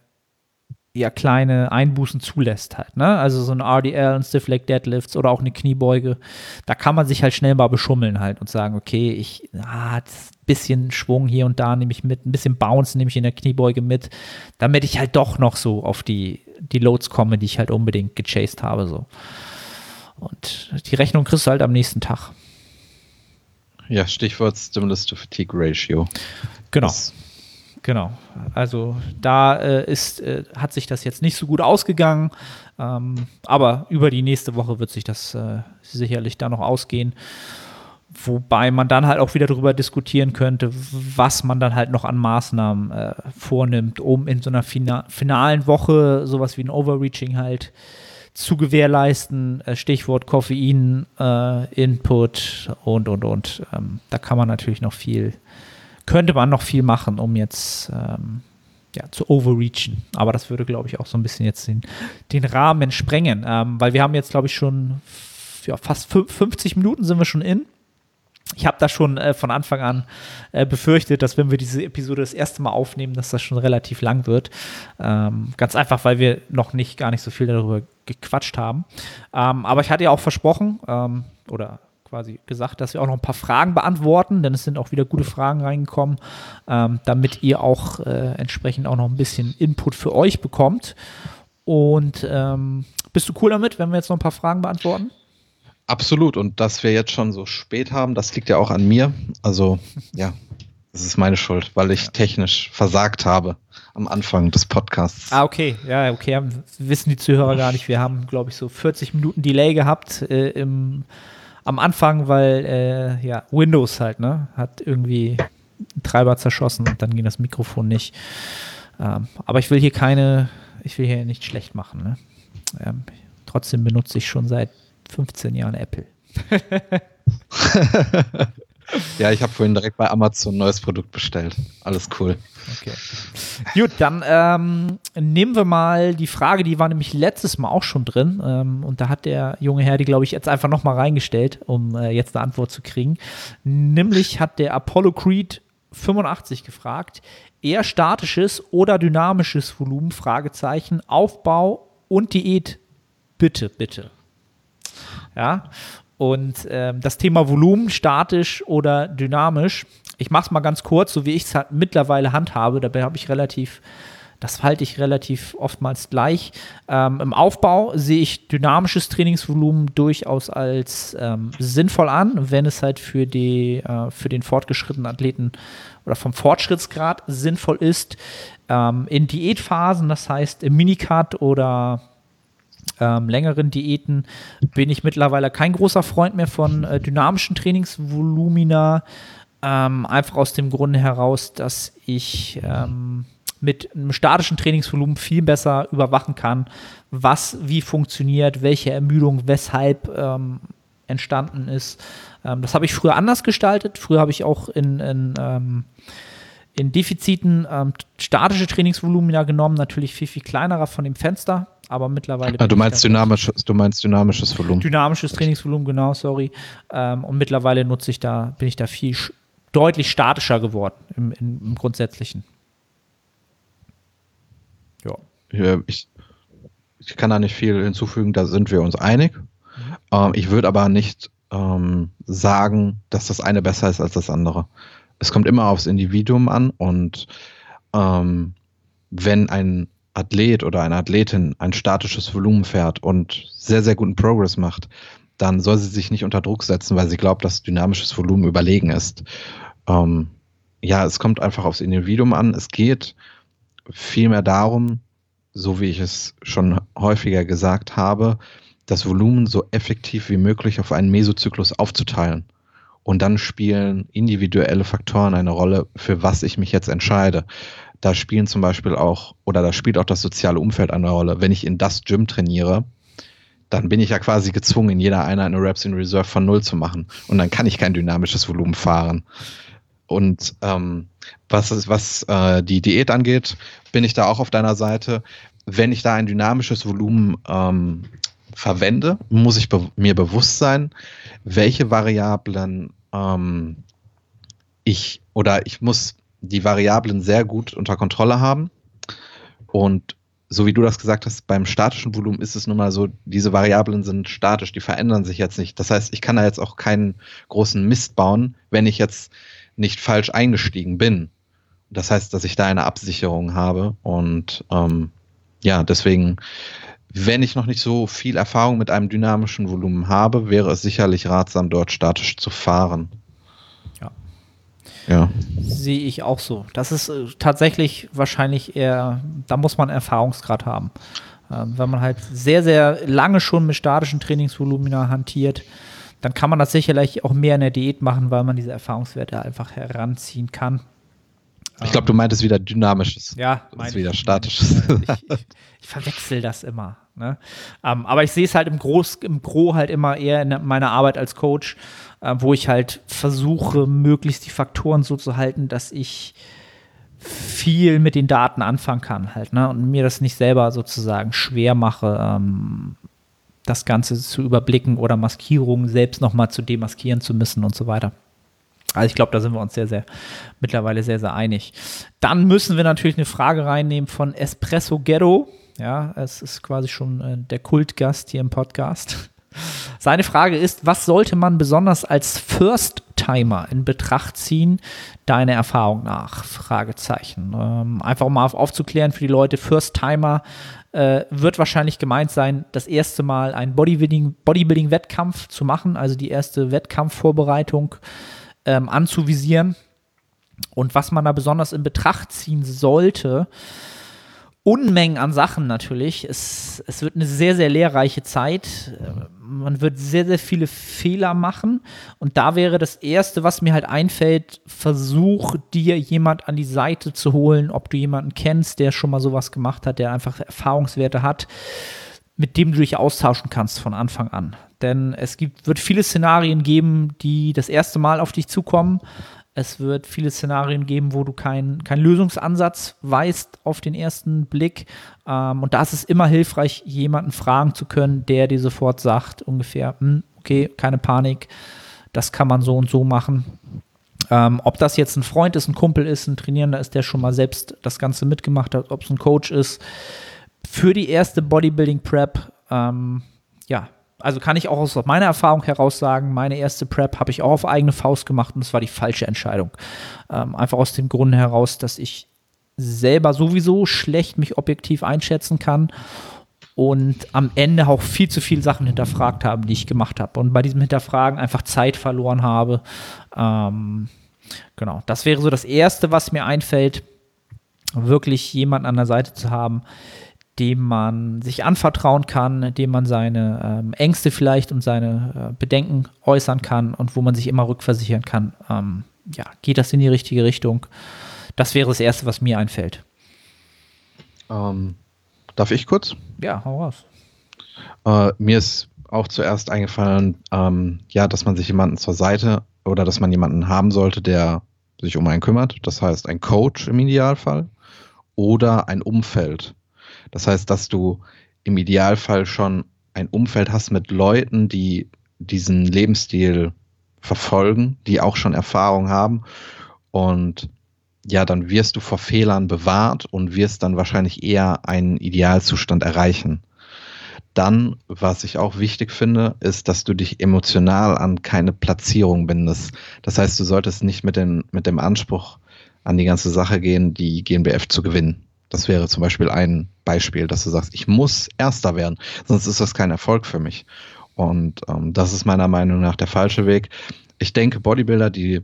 ja kleine Einbußen zulässt halt, ne? Also so ein RDL, ein Stiff Leg Deadlifts oder auch eine Kniebeuge, da kann man sich halt schnell mal beschummeln halt und sagen, okay, ich ah, bisschen Schwung hier und da nehme ich mit, ein bisschen Bounce nehme ich in der Kniebeuge mit, damit ich halt doch noch so auf die die Loads komme, die ich halt unbedingt gechased habe so. Und die Rechnung kriegst du halt am nächsten Tag.
Ja, Stichwort Stimulus to Fatigue Ratio.
Genau. Das Genau. Also da äh, ist, äh, hat sich das jetzt nicht so gut ausgegangen, ähm, aber über die nächste Woche wird sich das äh, sicherlich da noch ausgehen. Wobei man dann halt auch wieder darüber diskutieren könnte, was man dann halt noch an Maßnahmen äh, vornimmt, um in so einer fina finalen Woche sowas wie ein Overreaching halt zu gewährleisten. Äh, Stichwort Koffein, äh, Input und, und, und. Ähm, da kann man natürlich noch viel könnte man noch viel machen, um jetzt ähm, ja, zu overreachen. Aber das würde, glaube ich, auch so ein bisschen jetzt den, den Rahmen sprengen, ähm, weil wir haben jetzt, glaube ich, schon ja, fast 50 Minuten sind wir schon in. Ich habe da schon äh, von Anfang an äh, befürchtet, dass wenn wir diese Episode das erste Mal aufnehmen, dass das schon relativ lang wird. Ähm, ganz einfach, weil wir noch nicht gar nicht so viel darüber gequatscht haben. Ähm, aber ich hatte ja auch versprochen, ähm, oder quasi gesagt, dass wir auch noch ein paar Fragen beantworten, denn es sind auch wieder gute Fragen reingekommen, ähm, damit ihr auch äh, entsprechend auch noch ein bisschen Input für euch bekommt. Und ähm, bist du cool damit, wenn wir jetzt noch ein paar Fragen beantworten?
Absolut. Und dass wir jetzt schon so spät haben, das liegt ja auch an mir. Also, ja, das ist meine Schuld, weil ich technisch versagt habe am Anfang des Podcasts.
Ah, okay. Ja, okay. Wissen die Zuhörer gar nicht. Wir haben, glaube ich, so 40 Minuten Delay gehabt äh, im am Anfang, weil äh, ja, Windows halt, ne, hat irgendwie einen Treiber zerschossen und dann ging das Mikrofon nicht. Ähm, aber ich will hier keine, ich will hier nicht schlecht machen. Ne? Ähm, trotzdem benutze ich schon seit 15 Jahren Apple.
Ja, ich habe vorhin direkt bei Amazon ein neues Produkt bestellt. Alles cool.
Okay. Gut, dann ähm, nehmen wir mal die Frage, die war nämlich letztes Mal auch schon drin. Ähm, und da hat der junge Herr die, glaube ich, jetzt einfach nochmal reingestellt, um äh, jetzt eine Antwort zu kriegen. Nämlich hat der Apollo Creed 85 gefragt, eher statisches oder dynamisches Volumen? Fragezeichen, Aufbau und Diät. Bitte, bitte. Ja, und ähm, das Thema Volumen, statisch oder dynamisch, ich mache es mal ganz kurz, so wie ich es halt mittlerweile handhabe, dabei habe ich relativ, das halte ich relativ oftmals gleich. Ähm, Im Aufbau sehe ich dynamisches Trainingsvolumen durchaus als ähm, sinnvoll an, wenn es halt für, die, äh, für den fortgeschrittenen Athleten oder vom Fortschrittsgrad sinnvoll ist. Ähm, in Diätphasen, das heißt im Minicut oder ähm, längeren Diäten bin ich mittlerweile kein großer Freund mehr von äh, dynamischen Trainingsvolumina. Ähm, einfach aus dem Grunde heraus, dass ich ähm, mit einem statischen Trainingsvolumen viel besser überwachen kann, was wie funktioniert, welche Ermüdung weshalb ähm, entstanden ist. Ähm, das habe ich früher anders gestaltet. Früher habe ich auch in, in ähm, in Defiziten ähm, statische Trainingsvolumina genommen, natürlich viel, viel kleinerer von dem Fenster, aber mittlerweile.
Ah, du meinst dynamisches, du meinst dynamisches Volumen.
Dynamisches Trainingsvolumen, genau, sorry. Ähm, und mittlerweile nutze ich da, bin ich da viel deutlich statischer geworden im, im, im Grundsätzlichen.
Ja. ja ich, ich kann da nicht viel hinzufügen, da sind wir uns einig. Mhm. Ähm, ich würde aber nicht ähm, sagen, dass das eine besser ist als das andere. Es kommt immer aufs Individuum an und ähm, wenn ein Athlet oder eine Athletin ein statisches Volumen fährt und sehr, sehr guten Progress macht, dann soll sie sich nicht unter Druck setzen, weil sie glaubt, dass dynamisches Volumen überlegen ist. Ähm, ja, es kommt einfach aufs Individuum an. Es geht vielmehr darum, so wie ich es schon häufiger gesagt habe, das Volumen so effektiv wie möglich auf einen Mesozyklus aufzuteilen. Und dann spielen individuelle Faktoren eine Rolle, für was ich mich jetzt entscheide. Da spielen zum Beispiel auch, oder da spielt auch das soziale Umfeld eine Rolle. Wenn ich in das Gym trainiere, dann bin ich ja quasi gezwungen, in jeder Einheit eine Reps in Reserve von Null zu machen. Und dann kann ich kein dynamisches Volumen fahren. Und ähm, was, was äh, die Diät angeht, bin ich da auch auf deiner Seite. Wenn ich da ein dynamisches Volumen ähm, verwende, muss ich be mir bewusst sein, welche Variablen ähm, ich oder ich muss die Variablen sehr gut unter Kontrolle haben. Und so wie du das gesagt hast, beim statischen Volumen ist es nun mal so, diese Variablen sind statisch, die verändern sich jetzt nicht. Das heißt, ich kann da jetzt auch keinen großen Mist bauen, wenn ich jetzt nicht falsch eingestiegen bin. Das heißt, dass ich da eine Absicherung habe. Und ähm, ja, deswegen, wenn ich noch nicht so viel Erfahrung mit einem dynamischen Volumen habe, wäre es sicherlich ratsam, dort statisch zu fahren.
Ja. Sehe ich auch so. Das ist äh, tatsächlich wahrscheinlich eher, da muss man Erfahrungsgrad haben. Ähm, wenn man halt sehr, sehr lange schon mit statischen Trainingsvolumina hantiert, dann kann man das sicherlich auch mehr in der Diät machen, weil man diese Erfahrungswerte einfach heranziehen kann.
Ich glaube, du meintest wieder dynamisches.
Ja,
ist wieder statisches.
Ich, ich, ich verwechsel das immer. Ne? Ähm, aber ich sehe es halt im Groß, im Gro halt immer eher in meiner Arbeit als Coach, äh, wo ich halt versuche, möglichst die Faktoren so zu halten, dass ich viel mit den Daten anfangen kann halt, ne? Und mir das nicht selber sozusagen schwer mache, ähm, das Ganze zu überblicken oder Maskierungen selbst nochmal zu demaskieren zu müssen und so weiter. Also ich glaube, da sind wir uns sehr, sehr mittlerweile sehr, sehr einig. Dann müssen wir natürlich eine Frage reinnehmen von Espresso Ghetto. Ja, es ist quasi schon äh, der Kultgast hier im Podcast. Seine Frage ist, was sollte man besonders als First-Timer in Betracht ziehen, deiner Erfahrung nach? Fragezeichen. Ähm, einfach mal auf, aufzuklären für die Leute, First-Timer äh, wird wahrscheinlich gemeint sein, das erste Mal einen Bodybuilding-Wettkampf Bodybuilding zu machen, also die erste Wettkampfvorbereitung ähm, anzuvisieren. Und was man da besonders in Betracht ziehen sollte, Unmengen an Sachen natürlich. Es, es wird eine sehr, sehr lehrreiche Zeit. Man wird sehr, sehr viele Fehler machen. Und da wäre das Erste, was mir halt einfällt, versuch dir jemand an die Seite zu holen, ob du jemanden kennst, der schon mal sowas gemacht hat, der einfach Erfahrungswerte hat, mit dem du dich austauschen kannst von Anfang an. Denn es gibt, wird viele Szenarien geben, die das erste Mal auf dich zukommen. Es wird viele Szenarien geben, wo du keinen kein Lösungsansatz weißt auf den ersten Blick. Ähm, und da ist es immer hilfreich, jemanden fragen zu können, der dir sofort sagt, ungefähr, hm, okay, keine Panik, das kann man so und so machen. Ähm, ob das jetzt ein Freund ist, ein Kumpel ist, ein Trainierender ist, der schon mal selbst das Ganze mitgemacht hat, ob es ein Coach ist. Für die erste Bodybuilding Prep, ähm, ja, also kann ich auch aus meiner Erfahrung heraus sagen, meine erste Prep habe ich auch auf eigene Faust gemacht und es war die falsche Entscheidung. Ähm, einfach aus dem Grunde heraus, dass ich selber sowieso schlecht mich objektiv einschätzen kann und am Ende auch viel zu viele Sachen hinterfragt habe, die ich gemacht habe. Und bei diesem Hinterfragen einfach Zeit verloren habe. Ähm, genau, das wäre so das Erste, was mir einfällt, wirklich jemanden an der Seite zu haben, dem man sich anvertrauen kann, dem man seine ähm, Ängste vielleicht und seine äh, Bedenken äußern kann und wo man sich immer rückversichern kann. Ähm, ja, geht das in die richtige Richtung? Das wäre das Erste, was mir einfällt.
Ähm, Darf ich kurz?
Ja, hau raus.
Äh, mir ist auch zuerst eingefallen, ähm, ja, dass man sich jemanden zur Seite oder dass man jemanden haben sollte, der sich um einen kümmert. Das heißt, ein Coach im Idealfall oder ein Umfeld. Das heißt, dass du im Idealfall schon ein Umfeld hast mit Leuten, die diesen Lebensstil verfolgen, die auch schon Erfahrung haben und ja, dann wirst du vor Fehlern bewahrt und wirst dann wahrscheinlich eher einen Idealzustand erreichen. Dann, was ich auch wichtig finde, ist, dass du dich emotional an keine Platzierung bindest. Das heißt, du solltest nicht mit, den, mit dem Anspruch an die ganze Sache gehen, die GmbF zu gewinnen. Das wäre zum Beispiel ein Beispiel, dass du sagst, ich muss Erster werden, sonst ist das kein Erfolg für mich. Und ähm, das ist meiner Meinung nach der falsche Weg. Ich denke, Bodybuilder, die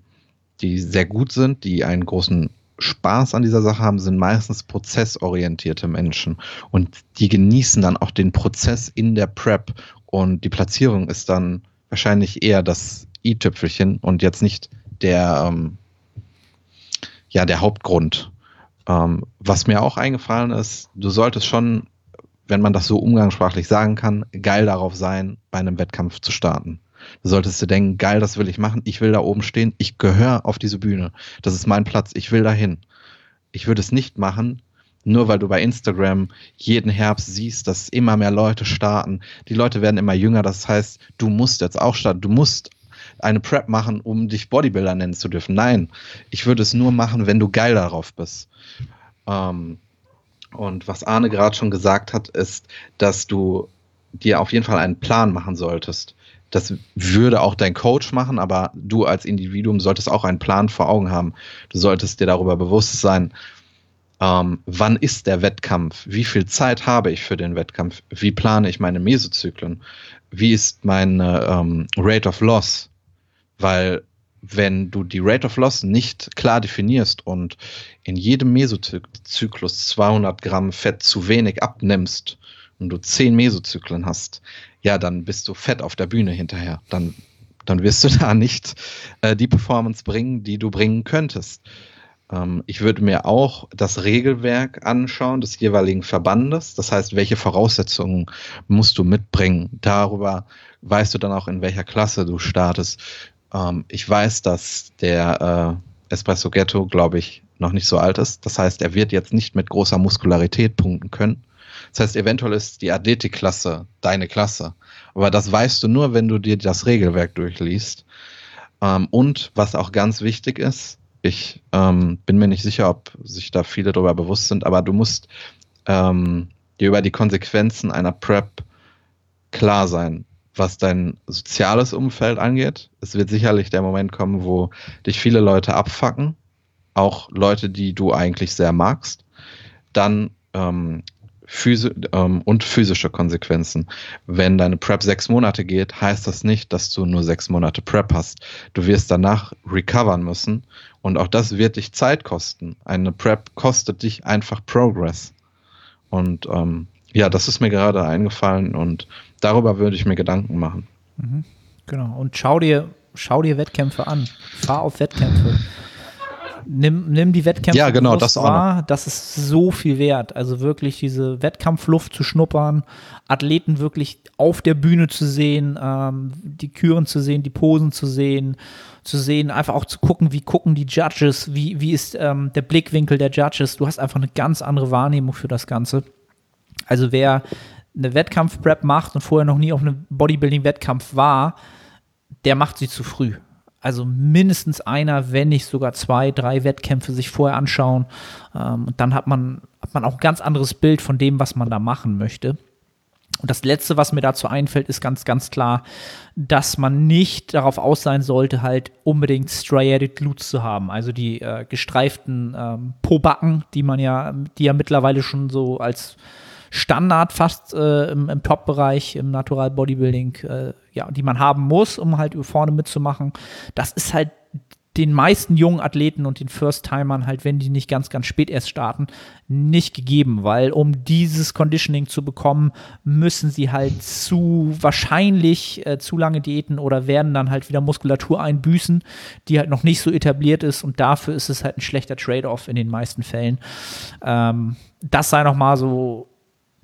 die sehr gut sind, die einen großen Spaß an dieser Sache haben, sind meistens prozessorientierte Menschen und die genießen dann auch den Prozess in der Prep und die Platzierung ist dann wahrscheinlich eher das i-Tüpfelchen und jetzt nicht der, ähm, ja, der Hauptgrund. Ähm, was mir auch eingefallen ist, du solltest schon, wenn man das so umgangssprachlich sagen kann, geil darauf sein, bei einem Wettkampf zu starten. Du solltest dir denken, geil, das will ich machen, ich will da oben stehen, ich gehöre auf diese Bühne. Das ist mein Platz, ich will dahin. Ich würde es nicht machen, nur weil du bei Instagram jeden Herbst siehst, dass immer mehr Leute starten. Die Leute werden immer jünger, das heißt, du musst jetzt auch starten, du musst eine Prep machen, um dich Bodybuilder nennen zu dürfen. Nein, ich würde es nur machen, wenn du geil darauf bist. Ähm, und was Arne gerade schon gesagt hat, ist, dass du dir auf jeden Fall einen Plan machen solltest. Das würde auch dein Coach machen, aber du als Individuum solltest auch einen Plan vor Augen haben. Du solltest dir darüber bewusst sein, ähm, wann ist der Wettkampf? Wie viel Zeit habe ich für den Wettkampf? Wie plane ich meine Mesozyklen? Wie ist meine ähm, Rate of Loss? Weil wenn du die Rate of Loss nicht klar definierst und in jedem Mesozyklus 200 Gramm Fett zu wenig abnimmst und du 10 Mesozyklen hast, ja, dann bist du fett auf der Bühne hinterher. Dann, dann wirst du da nicht äh, die Performance bringen, die du bringen könntest. Ähm, ich würde mir auch das Regelwerk anschauen des jeweiligen Verbandes. Das heißt, welche Voraussetzungen musst du mitbringen? Darüber weißt du dann auch, in welcher Klasse du startest. Ähm, ich weiß, dass der äh, Espresso Ghetto, glaube ich, noch nicht so alt ist. Das heißt, er wird jetzt nicht mit großer Muskularität punkten können. Das heißt, eventuell ist die Athletikklasse deine Klasse. Aber das weißt du nur, wenn du dir das Regelwerk durchliest. Ähm, und was auch ganz wichtig ist, ich ähm, bin mir nicht sicher, ob sich da viele darüber bewusst sind, aber du musst ähm, dir über die Konsequenzen einer Prep klar sein, was dein soziales Umfeld angeht. Es wird sicherlich der Moment kommen, wo dich viele Leute abfacken, auch Leute, die du eigentlich sehr magst. Dann ähm, Physi ähm, und physische Konsequenzen. Wenn deine Prep sechs Monate geht, heißt das nicht, dass du nur sechs Monate Prep hast. Du wirst danach recovern müssen und auch das wird dich Zeit kosten. Eine Prep kostet dich einfach Progress. Und ähm, ja, das ist mir gerade eingefallen und darüber würde ich mir Gedanken machen.
Mhm, genau. Und schau dir, schau dir Wettkämpfe an. Fahr auf Wettkämpfe nimm, nimm die Wettkämpfe
Ja, genau, das
wahr. Das ist so viel wert. Also wirklich diese Wettkampfluft zu schnuppern, Athleten wirklich auf der Bühne zu sehen, ähm, die Küren zu sehen, die Posen zu sehen, zu sehen, einfach auch zu gucken, wie gucken die Judges, wie, wie ist ähm, der Blickwinkel der Judges. Du hast einfach eine ganz andere Wahrnehmung für das Ganze. Also wer eine Wettkampf-Prep macht und vorher noch nie auf einem Bodybuilding-Wettkampf war, der macht sie zu früh. Also mindestens einer, wenn nicht sogar zwei, drei Wettkämpfe sich vorher anschauen. Ähm, und dann hat man, hat man auch ein ganz anderes Bild von dem, was man da machen möchte. Und das Letzte, was mir dazu einfällt, ist ganz, ganz klar, dass man nicht darauf aus sein sollte, halt unbedingt Striated Glutes zu haben. Also die äh, gestreiften ähm, Pobacken, die man ja, die ja mittlerweile schon so als Standard fast äh, im, im Top-Bereich, im Natural Bodybuilding, äh, ja, die man haben muss, um halt vorne mitzumachen. Das ist halt den meisten jungen Athleten und den First-Timern halt, wenn die nicht ganz, ganz spät erst starten, nicht gegeben, weil um dieses Conditioning zu bekommen, müssen sie halt zu wahrscheinlich äh, zu lange Diäten oder werden dann halt wieder Muskulatur einbüßen, die halt noch nicht so etabliert ist und dafür ist es halt ein schlechter Trade-off in den meisten Fällen. Ähm, das sei noch mal so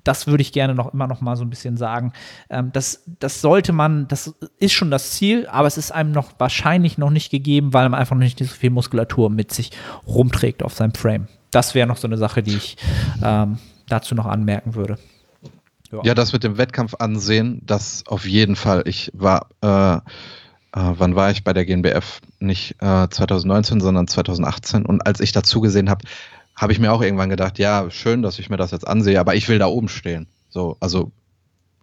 das würde ich gerne noch immer noch mal so ein bisschen sagen. Ähm, das, das sollte man, das ist schon das Ziel, aber es ist einem noch wahrscheinlich noch nicht gegeben, weil man einfach noch nicht so viel Muskulatur mit sich rumträgt auf seinem Frame. Das wäre noch so eine Sache, die ich ähm, dazu noch anmerken würde.
Ja. ja. das mit dem Wettkampf ansehen, das auf jeden Fall. Ich war, äh, äh, wann war ich bei der GNBF? Nicht äh, 2019, sondern 2018. Und als ich dazu gesehen habe, habe ich mir auch irgendwann gedacht, ja, schön, dass ich mir das jetzt ansehe, aber ich will da oben stehen. So, also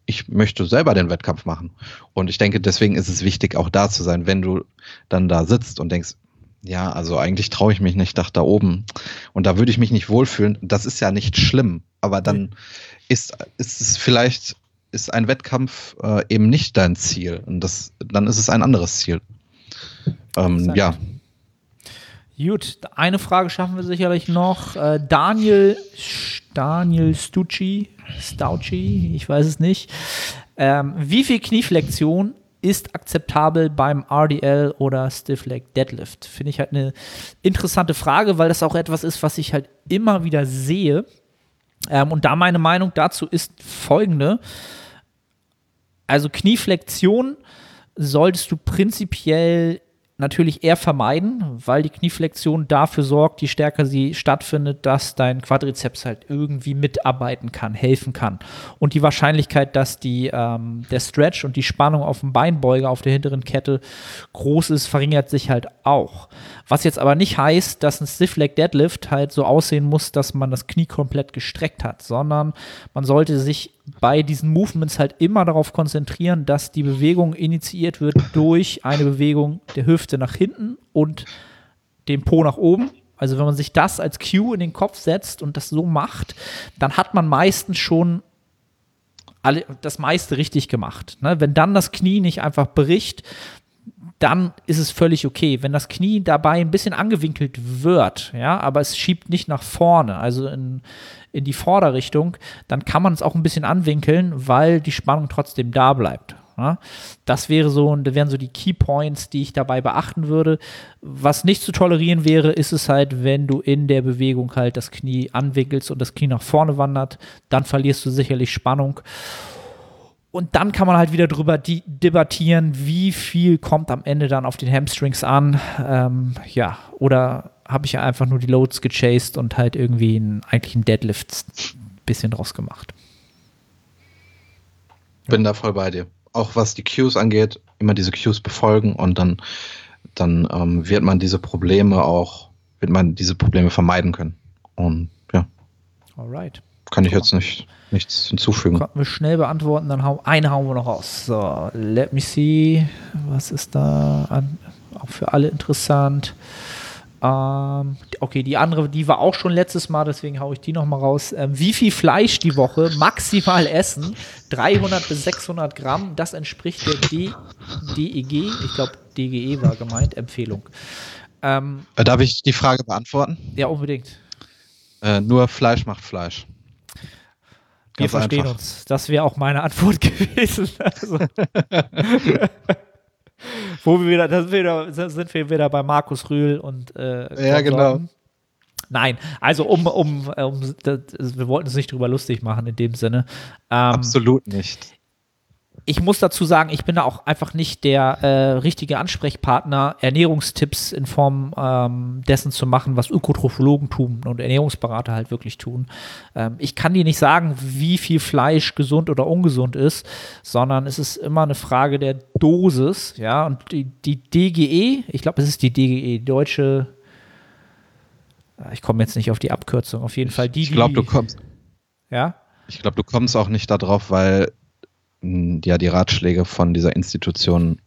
ich möchte selber den Wettkampf machen. Und ich denke, deswegen ist es wichtig, auch da zu sein, wenn du dann da sitzt und denkst, ja, also eigentlich traue ich mich nicht nach da oben. Und da würde ich mich nicht wohlfühlen. Das ist ja nicht schlimm. Aber dann ist, ist es vielleicht, ist ein Wettkampf äh, eben nicht dein Ziel. Und das, dann ist es ein anderes Ziel. Ähm, ja,
Gut, eine Frage schaffen wir sicherlich noch. Äh, Daniel, Daniel Stucci, Staucci, ich weiß es nicht. Ähm, wie viel Knieflexion ist akzeptabel beim RDL oder Stiff Leg Deadlift? Finde ich halt eine interessante Frage, weil das auch etwas ist, was ich halt immer wieder sehe. Ähm, und da meine Meinung dazu ist folgende. Also Knieflexion solltest du prinzipiell natürlich eher vermeiden, weil die Knieflexion dafür sorgt, je stärker sie stattfindet, dass dein Quadrizeps halt irgendwie mitarbeiten kann, helfen kann. Und die Wahrscheinlichkeit, dass die, ähm, der Stretch und die Spannung auf dem Beinbeuger auf der hinteren Kette groß ist, verringert sich halt auch. Was jetzt aber nicht heißt, dass ein Stiff Leg Deadlift halt so aussehen muss, dass man das Knie komplett gestreckt hat, sondern man sollte sich bei diesen Movements halt immer darauf konzentrieren, dass die Bewegung initiiert wird durch eine Bewegung der Hüfte nach hinten und den Po nach oben. Also wenn man sich das als Cue in den Kopf setzt und das so macht, dann hat man meistens schon alle, das meiste richtig gemacht. Ne? Wenn dann das Knie nicht einfach bricht, dann ist es völlig okay. Wenn das Knie dabei ein bisschen angewinkelt wird, ja, aber es schiebt nicht nach vorne, also in, in die Vorderrichtung, dann kann man es auch ein bisschen anwinkeln, weil die Spannung trotzdem da bleibt. Ja. Das wäre so, das wären so die Key Points, die ich dabei beachten würde. Was nicht zu tolerieren wäre, ist es halt, wenn du in der Bewegung halt das Knie anwinkelst und das Knie nach vorne wandert, dann verlierst du sicherlich Spannung. Und dann kann man halt wieder drüber debattieren, wie viel kommt am Ende dann auf den Hamstrings an. Ähm, ja, oder habe ich ja einfach nur die Loads gechased und halt irgendwie einen, eigentlich einen Deadlift bisschen draus gemacht.
Bin da voll bei dir. Auch was die Cues angeht, immer diese Cues befolgen und dann, dann ähm, wird man diese Probleme auch, wird man diese Probleme vermeiden können. Und ja.
Alright.
Kann ich jetzt nicht nichts hinzufügen.
Konnten wir schnell beantworten, dann hau, eine hauen wir noch raus. So, let me see. Was ist da an, auch für alle interessant? Ähm, okay, die andere, die war auch schon letztes Mal, deswegen haue ich die noch mal raus. Ähm, wie viel Fleisch die Woche maximal essen? 300 bis 600 Gramm. Das entspricht der D DEG, ich glaube DGE war gemeint, Empfehlung.
Ähm, äh, Darf ich die Frage beantworten?
Ja, unbedingt.
Äh, nur Fleisch macht Fleisch.
Wir verstehen einfach. uns. Das wäre auch meine Antwort gewesen. Also. Wo wir wieder, das wieder, sind wir wieder bei Markus Rühl und
äh, Ja, genau.
Nein, also um, um, um das, wir wollten es nicht drüber lustig machen in dem Sinne.
Ähm, Absolut nicht
ich muss dazu sagen, ich bin da auch einfach nicht der äh, richtige Ansprechpartner, Ernährungstipps in Form ähm, dessen zu machen, was Ökotrophologen tun und Ernährungsberater halt wirklich tun. Ähm, ich kann dir nicht sagen, wie viel Fleisch gesund oder ungesund ist, sondern es ist immer eine Frage der Dosis, ja, und die, die DGE, ich glaube, es ist die DGE, deutsche, äh, ich komme jetzt nicht auf die Abkürzung, auf jeden Fall die,
Ich glaube, du kommst.
Ja?
Ich glaube, du kommst auch nicht darauf, weil ja die Ratschläge von dieser Institution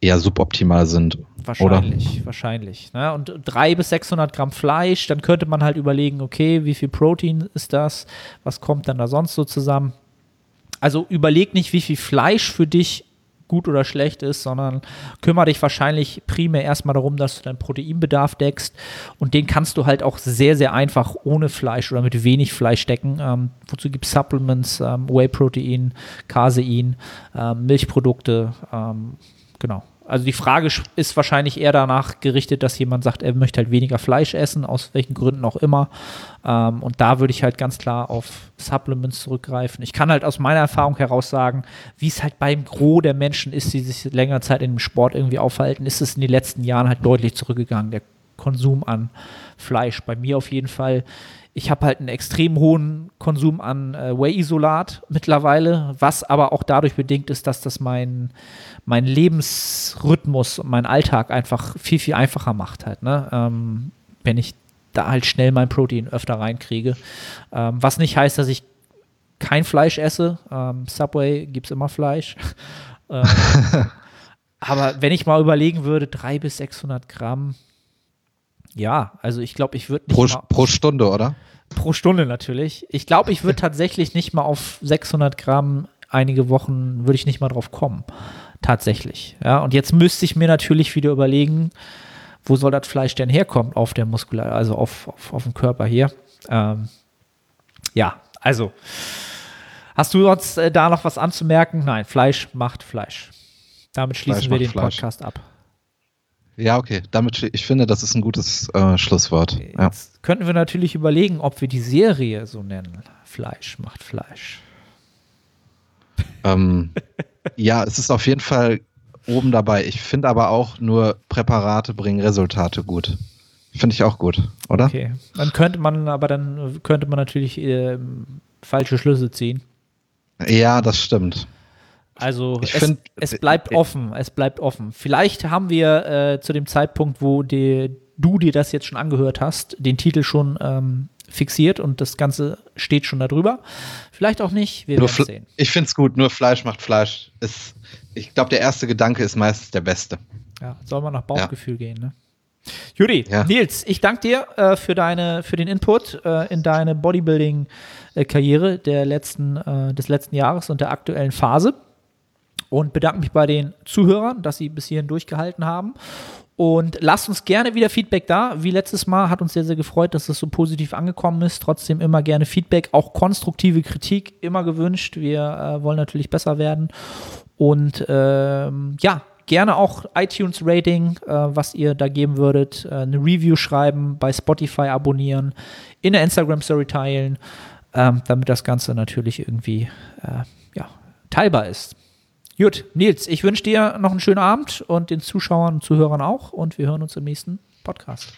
eher suboptimal sind.
Wahrscheinlich,
oder?
wahrscheinlich. Ne? Und 300 bis 600 Gramm Fleisch, dann könnte man halt überlegen, okay, wie viel Protein ist das? Was kommt dann da sonst so zusammen? Also überleg nicht, wie viel Fleisch für dich gut oder schlecht ist, sondern kümmere dich wahrscheinlich primär erstmal darum, dass du deinen Proteinbedarf deckst und den kannst du halt auch sehr, sehr einfach ohne Fleisch oder mit wenig Fleisch decken. Ähm, wozu gibt es Supplements, ähm, Whey-Protein, Casein, ähm, Milchprodukte, ähm, genau. Also die Frage ist wahrscheinlich eher danach gerichtet, dass jemand sagt, er möchte halt weniger Fleisch essen, aus welchen Gründen auch immer. Ähm, und da würde ich halt ganz klar auf Supplements zurückgreifen. Ich kann halt aus meiner Erfahrung heraus sagen, wie es halt beim Gros der Menschen ist, die sich länger Zeit in dem Sport irgendwie aufhalten, ist es in den letzten Jahren halt deutlich zurückgegangen, der Konsum an Fleisch. Bei mir auf jeden Fall ich habe halt einen extrem hohen Konsum an äh, Whey-Isolat mittlerweile, was aber auch dadurch bedingt ist, dass das mein, mein Lebensrhythmus und mein Alltag einfach viel, viel einfacher macht halt, ne? Ähm, wenn ich da halt schnell mein Protein öfter reinkriege. Ähm, was nicht heißt, dass ich kein Fleisch esse. Ähm, Subway gibt es immer Fleisch. ähm, aber wenn ich mal überlegen würde, 300 bis 600 Gramm, ja, also ich glaube, ich würde nicht.
Pro, pro Stunde, oder?
Pro Stunde natürlich. Ich glaube, ich würde tatsächlich nicht mal auf 600 Gramm einige Wochen, würde ich nicht mal drauf kommen. Tatsächlich. Ja, und jetzt müsste ich mir natürlich wieder überlegen, wo soll das Fleisch denn herkommen auf der Muskular, also auf, auf, auf dem Körper hier. Ähm, ja, also. Hast du sonst äh, da noch was anzumerken? Nein, Fleisch macht Fleisch. Damit schließen Fleisch wir den Fleisch. Podcast ab.
Ja, okay. Damit, ich finde, das ist ein gutes äh, Schlusswort.
Jetzt ja. könnten wir natürlich überlegen, ob wir die Serie so nennen. Fleisch macht Fleisch.
Ähm, ja, es ist auf jeden Fall oben dabei. Ich finde aber auch nur Präparate bringen Resultate gut. Finde ich auch gut, oder?
Okay. Dann könnte man, aber dann könnte man natürlich äh, falsche Schlüsse ziehen.
Ja, das stimmt.
Also es, find, es, bleibt offen, es bleibt offen. Vielleicht haben wir äh, zu dem Zeitpunkt, wo die, du dir das jetzt schon angehört hast, den Titel schon ähm, fixiert und das Ganze steht schon darüber. Vielleicht auch nicht, wir werden sehen.
Ich finde es gut, nur Fleisch macht Fleisch. Ist, ich glaube, der erste Gedanke ist meistens der beste.
Ja, soll man nach Bauchgefühl ja. gehen, ne? Judy, ja. Nils, ich danke dir äh, für, deine, für den Input äh, in deine Bodybuilding-Karriere der letzten, äh, des letzten Jahres und der aktuellen Phase und bedanke mich bei den Zuhörern, dass sie bis hierhin durchgehalten haben. Und lasst uns gerne wieder Feedback da. Wie letztes Mal hat uns sehr, sehr gefreut, dass es so positiv angekommen ist. Trotzdem immer gerne Feedback, auch konstruktive Kritik immer gewünscht. Wir äh, wollen natürlich besser werden. Und ähm, ja, gerne auch iTunes-Rating, äh, was ihr da geben würdet. Äh, eine Review schreiben, bei Spotify abonnieren, in der Instagram-Story teilen, ähm, damit das Ganze natürlich irgendwie äh, ja, teilbar ist. Gut, Nils, ich wünsche dir noch einen schönen Abend und den Zuschauern und Zuhörern auch und wir hören uns im nächsten Podcast.